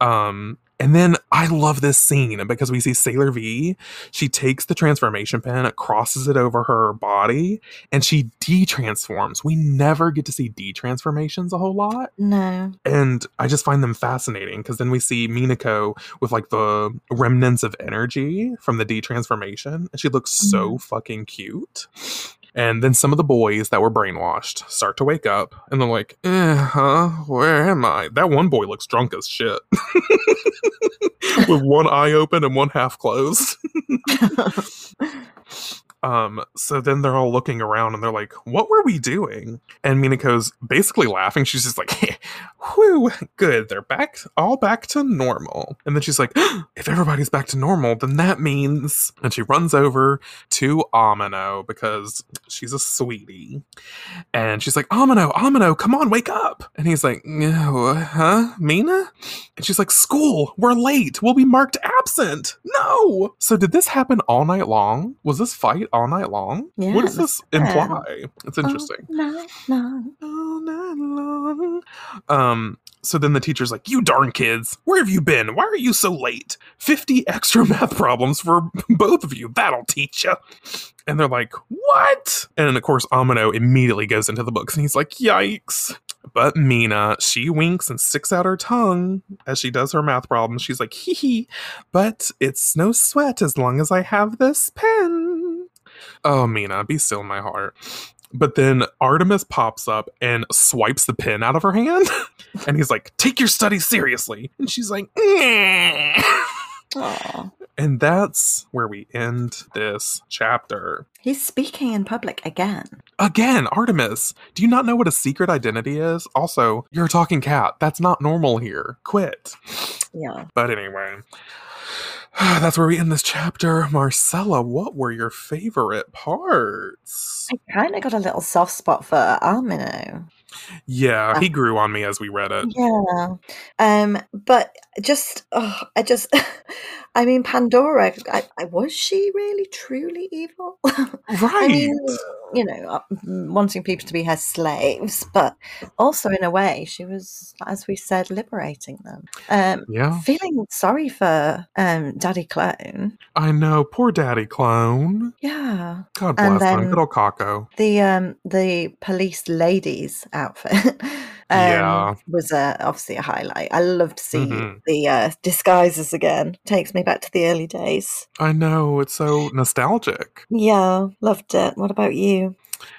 Um, and then I love this scene because we see Sailor V. She takes the transformation pen, crosses it over her body, and she de-transforms. We never get to see de-transformations a whole lot, No. and I just find them fascinating because then we see Minako with like the remnants of energy from the de-transformation, and she looks so mm-hmm. fucking cute. And then some of the boys that were brainwashed start to wake up and they're like, eh, huh? Where am I? That one boy looks drunk as shit. With one eye open and one half closed. Um, so then they're all looking around and they're like, what were we doing? And Minako's basically laughing. She's just like, whew, good. They're back, all back to normal. And then she's like, if everybody's back to normal, then that means. And she runs over to Amano because she's a sweetie. And she's like, Amano, Amano, come on, wake up. And he's like, no, huh? Mina? And she's like, school, we're late. We'll be marked absent. No. So did this happen all night long? Was this fight all night long? Yeah, what does this imply? It's interesting. No, no. All night long. Um, so then the teacher's like, You darn kids, where have you been? Why are you so late? 50 extra math problems for both of you. That'll teach you. And they're like, What? And of course, Amano immediately goes into the books and he's like, Yikes. But Mina, she winks and sticks out her tongue as she does her math problems. She's like, hee hee, but it's no sweat as long as I have this pen. Oh, Mina, be still in my heart. But then Artemis pops up and swipes the pen out of her hand. and he's like, Take your studies seriously. And she's like. And that's where we end this chapter. He's speaking in public again. Again, Artemis, do you not know what a secret identity is? Also, you're a talking cat. That's not normal here. Quit. Yeah. But anyway, that's where we end this chapter. Marcella, what were your favorite parts? I kind of got a little soft spot for Amano. Yeah, he grew on me as we read it. Yeah. Um, but just, oh, I just, I mean, Pandora, I, I, was she really truly evil? Right. I mean, you know, uh, mm, wanting people to be her slaves, but also in a way, she was, as we said, liberating them. Um, yeah, feeling sorry for um, Daddy Clone. I know. Poor daddy clone. Yeah. God bless him. then- Good old Kako. The um the police ladies outfit um, Yeah. was uh, obviously a highlight. I love to see Mhm. the uh, disguises again. Takes me back to the early days. I know. It's so nostalgic. Yeah, loved it. What about you?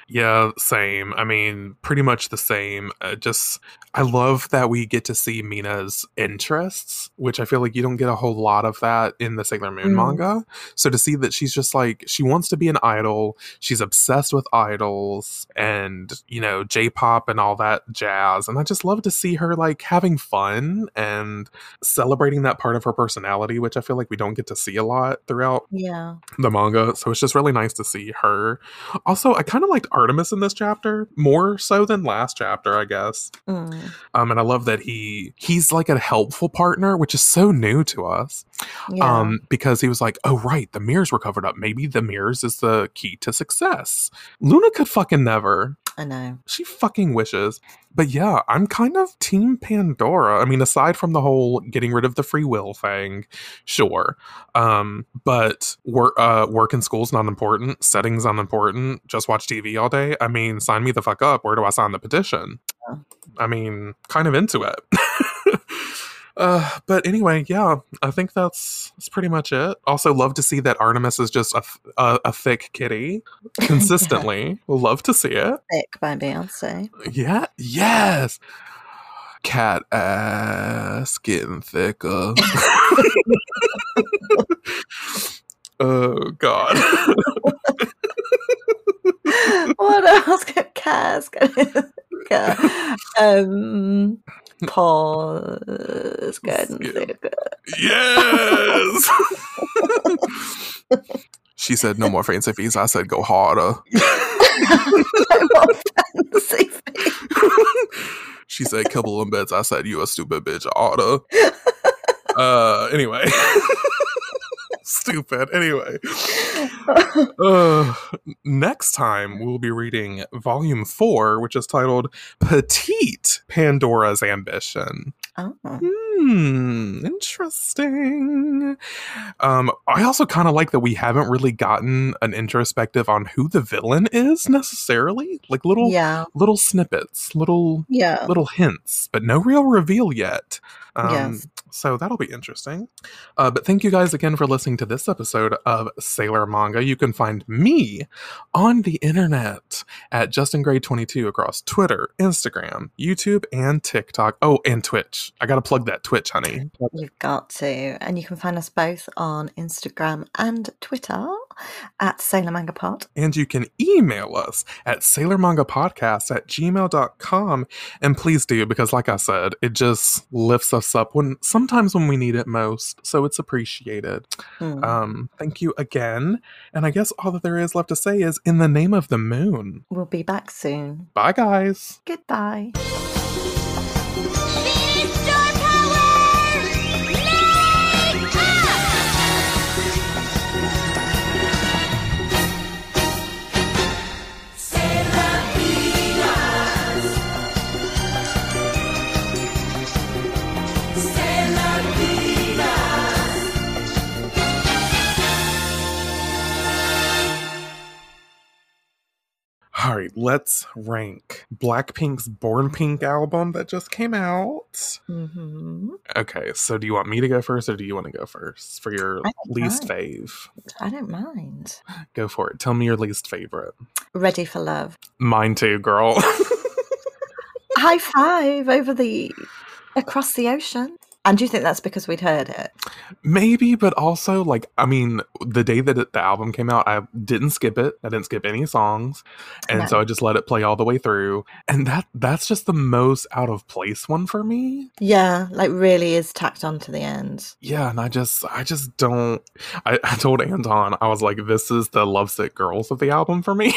Yeah, same. I mean, pretty much the same. Uh, just, I love that we get to see Mina's interests, which I feel like you don't get a whole lot of that in the Sailor Moon Mm. manga. So to see that she's just like, she wants to be an idol, she's obsessed with idols and, you know, J pop and all that jazz. And I just love to see her like having fun and celebrating that part of her personality, which I feel like we don't get to see a lot throughout Yeah, the manga. So it's just really nice to see her. Also, I kind of liked Artemis in this chapter more so than last chapter, I guess. Mm. Um, and I love that he he's like a helpful partner, which is so new to us. yeah. Um, because he was like, "Oh right, the mirrors were covered up. Maybe the mirrors is the key to success." Luna could fucking never. I know. She fucking wishes. But yeah, I'm kind of team Pandora. I mean, aside from the whole getting rid of the free will thing, sure. Um, but work uh work in school's not important, settings unimportant, just watch TV all day. I mean, sign me the fuck up. Where do I sign the petition? Yeah. I mean, kind of into it. Uh, but anyway, yeah, I think that's that's pretty much it. Also, love to see that Artemis is just a, a, a thick kitty consistently. Love to see it. Thique by Beyonce. Yeah, yes. Cat ass getting thicker. Oh God. what else? Cass. um, Good. and say good. yes. she said no more fancy fees. I said go harder. No more fancy feet. she said couple of beds. I said you a stupid bitch. Harder. Uh. Anyway. Stupid. Anyway. Uh, next time we'll be reading volume four, which is titled Petite Pandora's Ambition. oh. Hmm, interesting. Um, I also kind of like that we haven't really gotten an introspective on who the villain is necessarily. Like little Yeah. little snippets, little Yeah. little hints, but no real reveal yet. Um, Yes. So that'll be interesting. Uh, but thank you guys again for listening to this episode of Sailor Manga. You can find me on the internet at Justin Gray 22 across Twitter, Instagram, YouTube, and TikTok. Oh, and Twitch. I got to plug that Twitch, honey. You've got to. And you can find us both on Instagram and Twitter at Sailor Manga Pod. And you can email us at sailormangapodcast at gmail.com. And please do, because like I said, it just lifts us up when sometimes when we need it most. So it's appreciated. Hmm. Um, thank you again. And I guess all that there is left to say is in the name of the moon. we'll be back soon. Bye, guys. Goodbye. All right, let's rank Blackpink's Born Pink album that just came out. hmm Okay, so do you want me to go first or do you want to go first for your least mind. fave? I don't mind. Go for it. Tell me your least favorite. Ready for love. Mine too, girl. High five over the across the ocean. And do you think that's because we'd heard it? Maybe, but also like I mean, the day that it, the album came out, I didn't skip it. I didn't skip any songs, and No. so I just let it play all the way through. And that that's just the most out of place one for me. Yeah, like really is tacked on to the end. Yeah, and I just I just don't. I, I told Anton I was like, this is the Lovesick Girls of the album for me.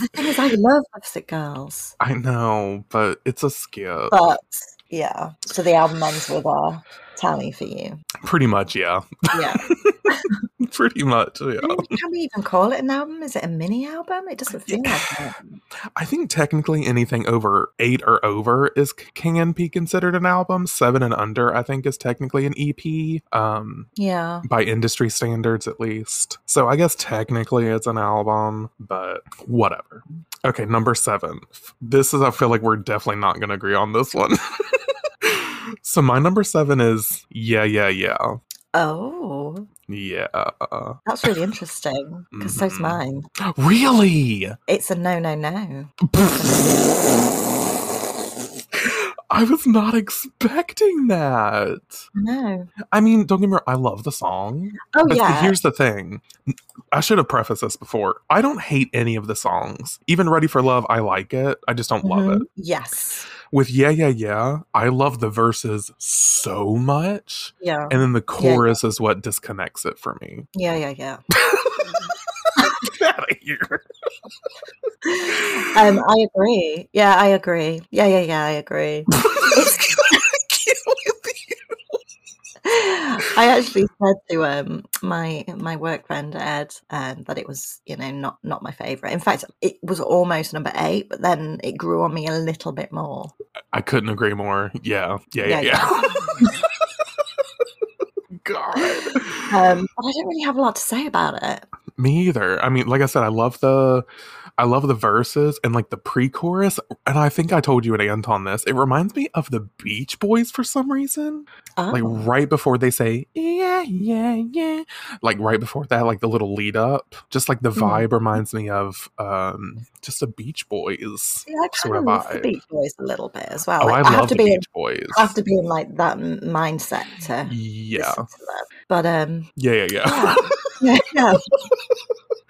The thing is, I love Lovesick Girls, I know, but it's a skip. but yeah. So the album ends with a tally for you. Pretty much, yeah. Yeah. Pretty much, yeah. Can we even call it an album? Is it a mini album? It doesn't feel like it. I think technically anything over eight or over is can be considered an album. Seven and under, I think, is technically an EP. Um, Yeah. by industry standards at least. So I guess technically it's an album, but whatever. Okay, number seven. This is I feel like we're definitely not gonna agree on this one. so my number seven is yeah, yeah, yeah. Oh, Yeah. that's really interesting because so's Mhm. mine. Really? It's a no, no, no. I was not expecting that. No. I mean, don't get me wrong, I love the song. Oh, But yeah. here's the thing. I should have prefaced this before. I don't hate any of the songs. Even Ready for Love, I like it. I just don't love Mhm. it. Yes. With Yeah, Yeah, Yeah, I love the verses so much. Yeah. And then the Yeah, yeah. chorus is what disconnects it for me. Yeah, yeah, yeah. Get out of here. Um, I agree. Yeah, I agree. Yeah, yeah, yeah, I agree. I actually said to um my my work friend Ed um, that it was you know not not my favorite. In fact, it was almost number eight, but then it grew on me a little bit more. I couldn't agree more. Yeah, yeah, yeah, Yeah, yeah. God. Um, but I don't really have a lot to say about it. Me either. I mean, like I said, I love the I love the verses and like the pre-chorus. And I think I told you at Anton this. It reminds me of the Beach Boys for some reason. Oh, Like right before they say, yeah, yeah, yeah. Like right before that, like the little lead up. Just like the Hmm. vibe reminds me of um just a Beach Boys. yeah, I sort of love the. Beach Boys a little bit as well. Oh, Like, I have love to the be in, Beach Boys. I have to be in like that m- mindset to Yeah. to. But um, Yeah, yeah, yeah. yeah. yeah.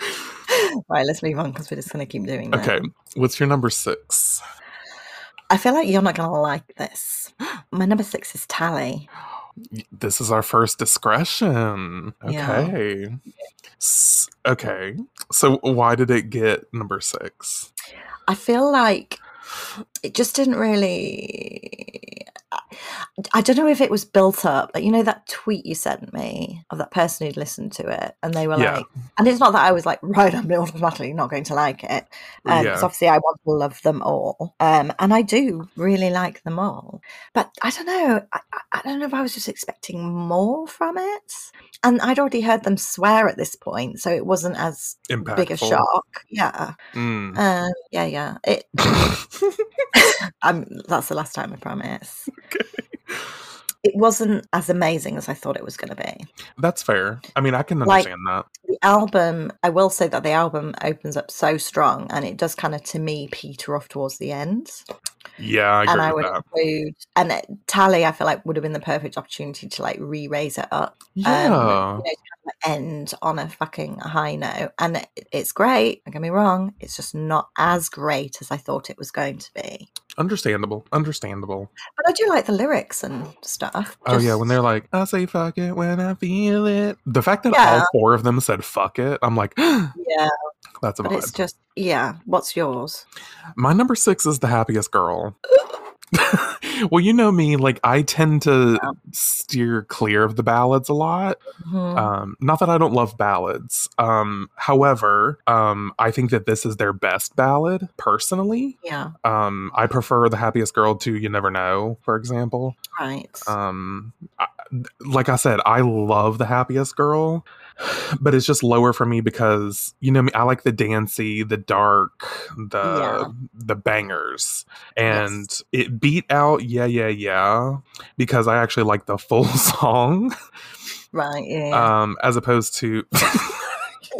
yeah. right, let's move on because we're just going to keep doing that. Okay, what's your number six? I feel like you're not going to like this. My number six is Tally. This is our first discretion. Yeah. Okay. S- okay. So why did it get number six? I feel like it just didn't really. I- don't know if it was built up. but you know, that tweet you sent me of that person who'd listened to it, and they were Yeah. like, and it's not that I was like, right, I'm automatically not going to like it. Because Yeah. obviously I want to love them all. Um, and I do really like them all. But I don't know. I, I- don't know if I was just expecting more from it. And I'd already heard them swear at this point, so it wasn't as Impactful. big a shock. Yeah. Mm. Um, yeah, yeah. It. I'm. That's the last time I promise. It wasn't as amazing as I thought it was going to be. That's fair. I mean, I can Like- understand that. The album, I will say that the album opens up so strong, and it does kind of, to me, peter off towards the end. Yeah, I agree and I with would that. include, and it- Tally, I feel like would have been the perfect opportunity to like re-raise it up. Yeah. Um, you know, end on a fucking high note. And it, it's great. Don't get me wrong. It's just not as great as I thought it was going to be. Understandable. Understandable. But I do like the lyrics and stuff. Oh yeah, when they're like, I say fuck it when I feel it. The fact that Yeah. all four of them said fuck it, I'm like, yeah, that's a but it's just yeah. What's yours? My number six is the happiest girl. well, you know me, like I tend to Yeah. steer clear of the ballads a lot. Mhm. Um, not that I don't love ballads. Um, however, um, I think that this is their best ballad, personally. yeah, Um, I prefer the happiest girl to You Never Know, for example. right. um I, like i said i love the happiest girl but it's just lower for me because you know me i like the dancey the dark the Yeah. the bangers and it beat out yeah yeah yeah because i actually like the full song right. Yeah. um as opposed to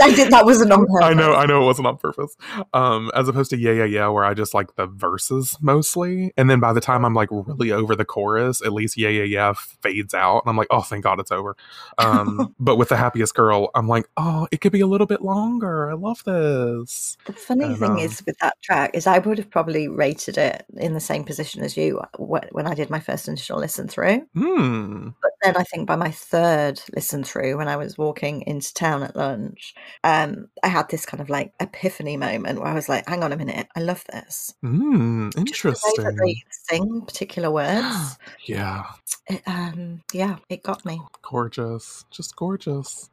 I did. That wasn't on purpose. I know, I know it wasn't on purpose. Um, as opposed to yeah, yeah, yeah, where I just like the verses mostly, and then by the time I'm like really over the chorus, at least yeah, yeah, yeah fades out, and I'm like, oh, thank God it's over. Um, but with the happiest girl, I'm like, oh, it could be a little bit longer. I love this. The funny And, thing um, is with that track is I would have probably rated it in the same position as you when I did my first initial listen through. Hmm. But then I think by my third listen through, when I was walking into town at lunch, um, I had this kind of like epiphany moment where I was like, "Hang on a minute, I love this." Hmm. Just the Interesting. they sing particular words, Yeah. it, um, yeah, it got me. Gorgeous. Just gorgeous.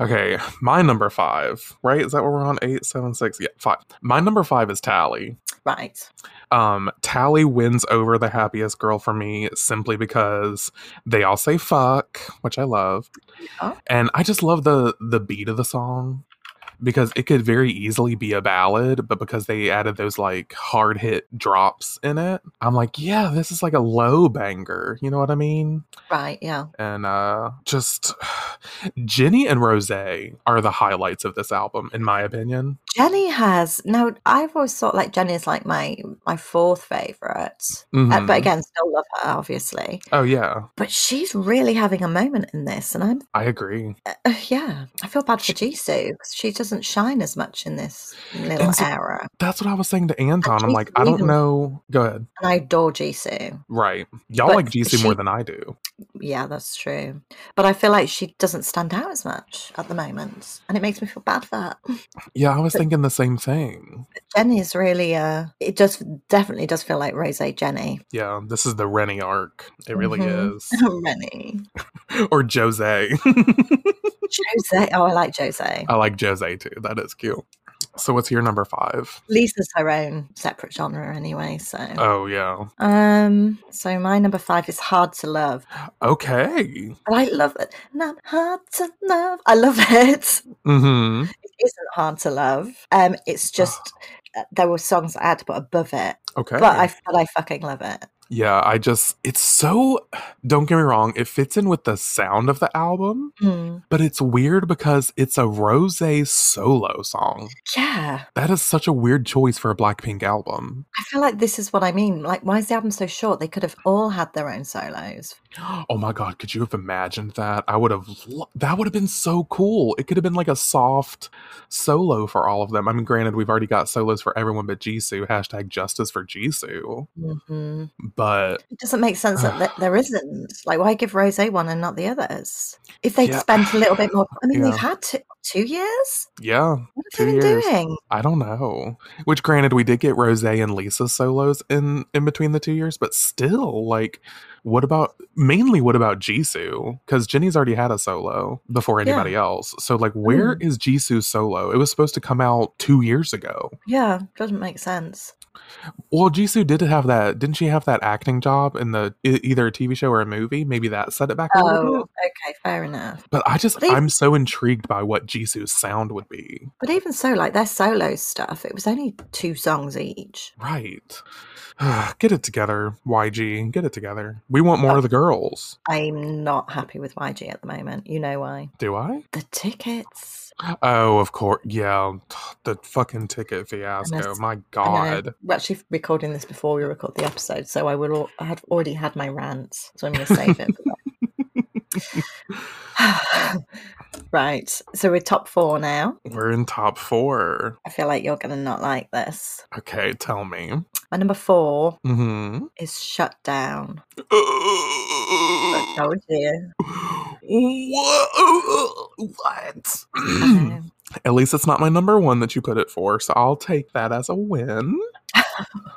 Okay, my number five, right? Is that where we're on? Eight, seven, six? Yeah, five. My number five is Tally. Right. Um, Tally wins over the happiest girl for me simply because they all say fuck, which I love. Yeah. And I just love the the beat of the song because it could very easily be a ballad, but because they added those like hard hit drops in it, I'm like, yeah, this is like a low banger. You know what I mean? Right. Yeah. And uh just Jennie and Rosé are the highlights of this album, in my opinion. Jennie has now. I've always thought like Jennie is like my my fourth favorite, uh, Mhm. but again, still love her obviously. oh yeah, But she's really having a moment in this, and I'm I agree. uh, yeah. I feel bad for Jisoo because she doesn't shine as much in this little so- era. That's what I was saying to Anton. I'm like, I don't know. Go ahead. And I adore Jisoo. Right. Y'all But like Jisoo more than I do. Yeah, that's true. But I feel like she doesn't stand out as much at the moment, and it makes me feel bad for her. Yeah, I was But- thinking the same thing. Jennie is really uh it just definitely does feel like Rosé Jennie. Yeah, this is the Rennie arc. It really Mhm. is. Rennie. or Jose. Jose. Oh, I like Jose. I like Jose too. That is cute. So what's your number five? Lisa's her own separate genre anyway, so Oh yeah. um so my number five is Hard to Love. Okay. I love it. Not hard to love. I love it. Mm-hmm. It isn't hard to love. Um it's just uh, there were songs I had to put above it. Okay. But I but I fucking love it. Yeah, I just it's so don't get me wrong, it fits in with the sound of the album, Hmm. but it's weird because it's a Rosé solo song. Yeah. That is such a weird choice for a Blackpink album. I feel like this is what I mean. Like, why is the album so short? They could have all had their own solos. Oh my god, could you have imagined that? I would have lo- that would have been so cool. It could have been like a soft solo for all of them. I mean, granted, we've already got solos for everyone but Jisoo. Hashtag justice for Jisoo. hmm But It doesn't make sense that there isn't. Like, why give Rosé one and not the others? If they'd Yeah. spent a little bit more, I mean, Yeah. they've had two, two years. yeah, What have Two they been years. doing? I don't know. Which granted we did get Rosé and Lisa solos in in between the two years, but still like what about mainly what about Jisoo? Because Jennie's already had a solo before Yeah. anybody else. So like where mm-hmm. is Jisoo's solo? It was supposed to come out two years ago. Yeah, doesn't make sense. Well, Jisoo did have that. Didn't she have that acting job in the either a TV show or a movie? Maybe that set it back a little Oh, bit. okay, fair enough. But I just They- I'm so intrigued by what Jisoo's sound would be. But even so, like their solo stuff, it was only two songs each. Right. Get it together, YG. Get it together. We want more of the girls. I'm not happy with YG at the moment. You know why? Do I? The tickets. Oh, of course. Yeah. The fucking ticket fiasco. My. God. We're actually recording this before we record the episode, so I will. I had already had my rant, so I'm going to save it. Right. So we're top four now. We're in top four. I feel like you're going to not like this. Okay, tell me. My number four Mm-hmm. is Shut Down. I told you. what? What? At least it's not my number one that you put it for, so I'll take that as a win.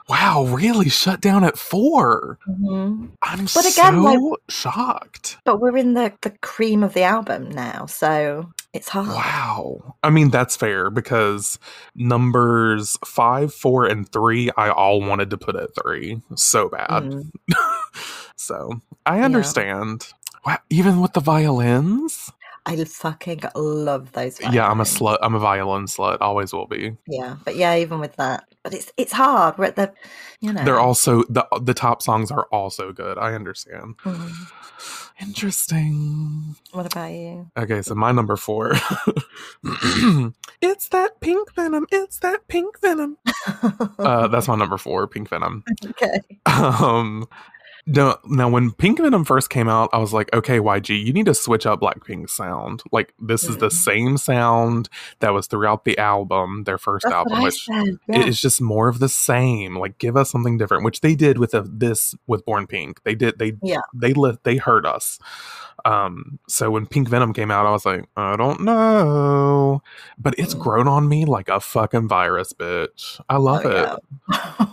wow, really? Shut down at four? Mhm. I'm But again, so like- shocked. But we're in the, the cream of the album now, so it's hard. Wow. I mean, that's fair because numbers five, four, and three, I all wanted to put at three so bad. Mm. So I understand. Wow, even with the violins? I fucking love those. Yeah, I'm a slut. I'm a violin slut. Always will be. Yeah, but yeah, even with that, but it's it's hard. We're at the, you know, They're also the the top songs are also good. I understand. Mm. Interesting. What about you? Okay, so my number four. it's that pink venom. It's that pink venom. Uh, that's my number four, pink venom. okay. Um, no, now when Pink Venom first came out, I was like, okay, YG, you need to switch up Blackpink's sound. Like this is the Mm. same sound that was throughout the album, their first That's album, which Yeah. is just more of the same. Like give us something different, which they did with the, this with Born Pink. They did they Yeah. they lit they heard us. Um, so when Pink Venom came out, I was like, I don't know, but it's Mm. grown on me like a fucking virus, bitch. I love Oh, it yeah.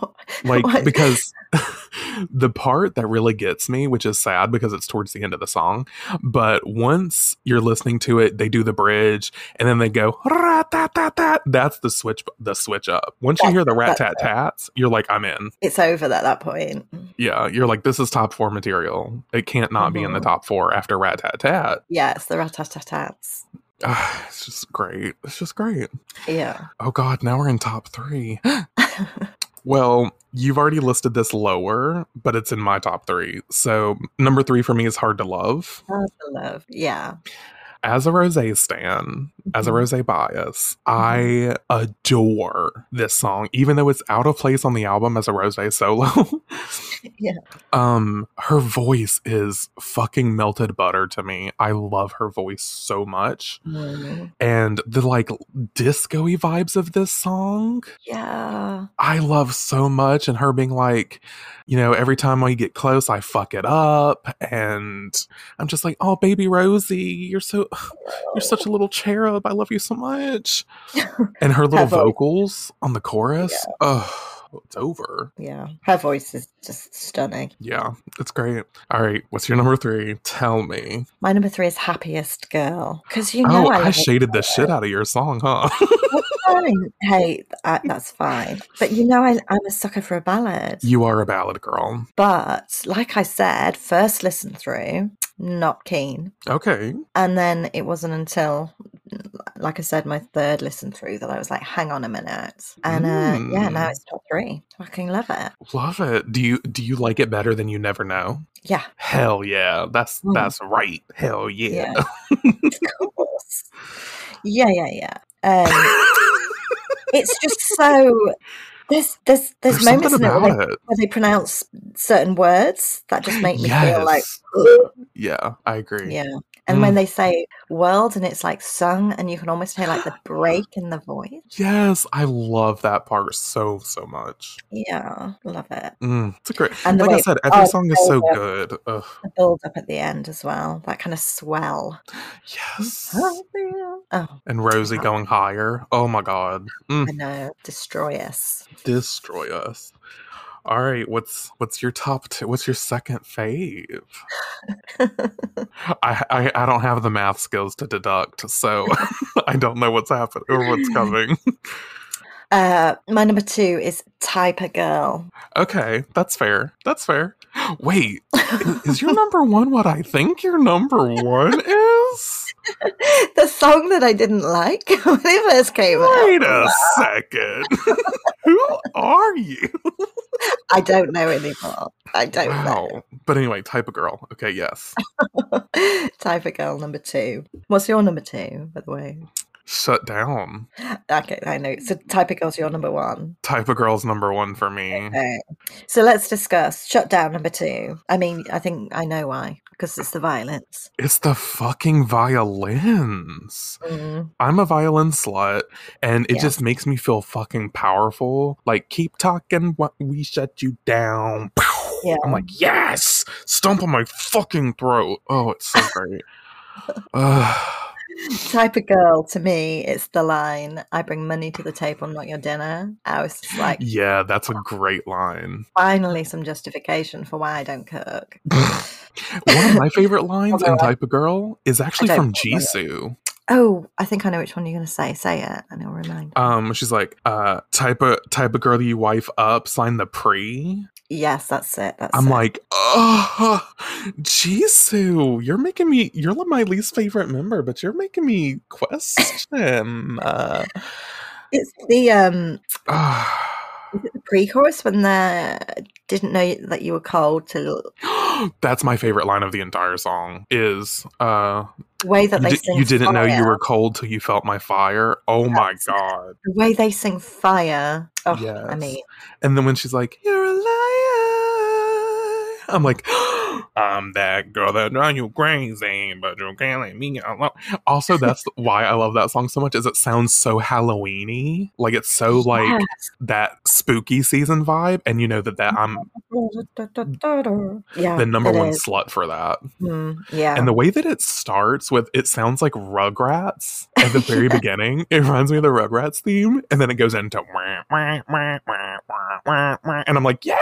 like because the part that really gets me which is sad because it's towards the end of the song but once you're listening to it they do the bridge and then they go rat-tat-tat-tat. that's the switch the switch up once you hear the rat tat tats you're like i'm in it's over at that point. yeah you're like this is top four material it can't not be in the Mhm. top four after rat tat tat Yeah, it's the rat-tat-tats. Ah, it's just great it's just great Yeah. oh god now we're in top three Well, you've already listed this lower, but it's in my top three. So number three for me is hard to love. Hard to love. Yeah. As a rose stan, as a Mhm. rose bias, I adore this song, even though it's out of place on the album as a rose solo. Yeah. Um, her voice is fucking melted butter to me. I love her voice so much. Mm. And the like disco-y vibes of this song Yeah. I love so much, and her being like, you know, every time we get close, I fuck it up, and I'm just like, oh, baby Rosie, you're so, you're such a little cherub. I love you so much. And her little vocals on the chorus, oh, it's over. Yeah. Her voice is just stunning. Yeah, it's great. All right, what's your number three? Tell me. My number three is Happiest Girl. Because you know oh, I, I, shaded the shit out of your song, huh? Hey, that's fine. But you know, I, I'm a sucker for a ballad. you are a ballad girl. But like I said, first listen through, not keen. Okay. And then it wasn't until, like I said, my third listen through that I was like, hang on a minute. And uh, yeah, now Mm. it's top three. Fucking love it. Love it. Do you do you like it better than you never know? Yeah, Hell yeah. That's Mm. that's right. Hell yeah. yeah. of course. Yeah, yeah, yeah. Um, it's just so There's there's there's, There's moments in it where they, where they pronounce certain words that just make me feel like "Ugh." Yeah, I agree. yeah. And when Mm. they say world and it's like sung and you can almost hear like the break in the voice. Yes, I love that part so so much. Yeah, love it. Mm, it's a great. And Like I said, every oh, song is so up, good. Ugh, the build up at the end as well. That kind of swell. yes. Oh, And Rosie going higher. Oh my god. Mm, I know. Destroy us. destroy us. All right, what's what's your top two? What's your second fave? I, I I don't have the math skills to deduct, so I don't know what's happening or what's coming. uh, my number two is Type of Girl. Okay, that's fair. That's fair. Wait, is your number one what I think your number one is? the song that I didn't like when it first came Wait out. a second. Who are you? I don't know anymore. I don't Wow. But anyway, type of girl. Okay, yes. Type of Girl number two. What's your number two, by the way? Shut down. Okay, I know. So Type of Girl's your number one. Type of girl's number one for me. Okay. So let's discuss Shut Down number two. I mean, I think I know why. Because it's the violence. It's the fucking violins. Mm. I'm a violin slut, and it Yeah. just makes me feel fucking powerful. Like, keep talking, what we shut you down. Yeah. I'm like, yes, stomp on my fucking throat. Oh, it's so great. Ugh. Type of girl to me, it's the line, I bring money to the table, not your dinner. I was just like, yeah, that's a great line. finally some justification for why I don't cook. One of my favorite lines in Type of Girl is actually from. Jisoo. Oh, I think I know which one you're going to say. Say it, and it'll remind me. Um, she's like, uh, type of type of girl you wife up, sign the pre. Yes, that's it. That's I'm it. like, oh, Jisoo, you're making me. You're my least favorite member, but you're making me question. uh, it's the um is it the pre-chorus when they didn't know that you were cold to That's my favorite line of the entire song. Is uh, the way that you, they di- sing you didn't know you were cold till you felt my fire. Oh my god! the way they sing fire. Oh, I mean, And then when she's like, "You're a liar," I'm like, "I'm that girl that drives you crazy, but you can't let me alone." Also, that's why I love that song so much. Is it sounds so Halloweeny, like it's so like yes. that spooky season vibe, and you know that that I'm yeah, the number one is. slut for that. Mm, yeah, And the way that it starts with it sounds like Rugrats at the very beginning. It reminds me of the Rugrats theme, and then it goes into and I'm like, yes,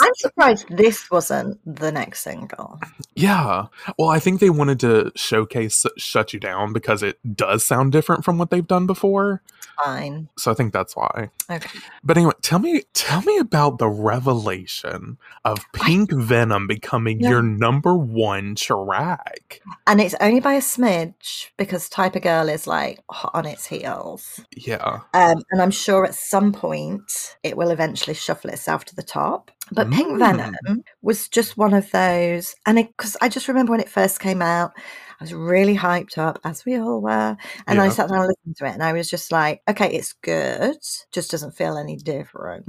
I'm surprised this wasn't the next single. yeah. Well, I think they wanted to showcase "Shut You Down" because it does sound different from what they've done before. Fine. So I think that's why. Okay. But anyway, tell me, tell me about the revelation of Pink Venom becoming Yeah. your number one track. And it's only by a smidge because Type of Girl is like hot on its heels. Yeah. Um, and I'm sure at some point it will eventually shuffle itself to the top. But Pink Mm. Venom was just one of those. And because I just remember when it first came out, I was really hyped up, as we all were. And I sat down and listened to it, and I was just like, okay, it's good, just doesn't feel any different.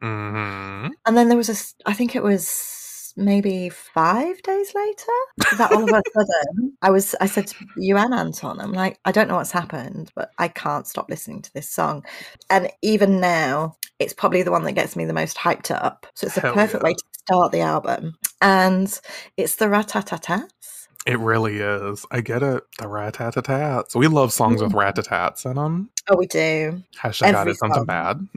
hmm And then there was a, I think it was maybe five days later that all of a sudden I was, I said to you and Anton, I'm like, I don't know what's happened, but I can't stop listening to this song. And even now, it's probably the one that gets me the most hyped up. So it's a Hell perfect yeah. way to start the album. And it's the Ratatatats. It really is. I get it. The rat-tat-tat-tats. We love songs with rat-tat-tats in them. Oh, we do. Hashtag got Every it something bad.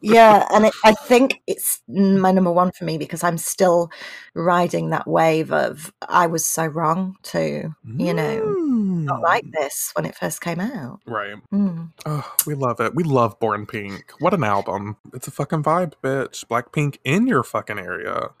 Yeah, and it, I think it's my number one for me because I'm still riding that wave of I was so wrong to you know not like Mm. this when it first came out. Right. Mm. Oh, we love it. We love Born Pink. What an album. It's a fucking vibe, bitch. Black Pink in your fucking area.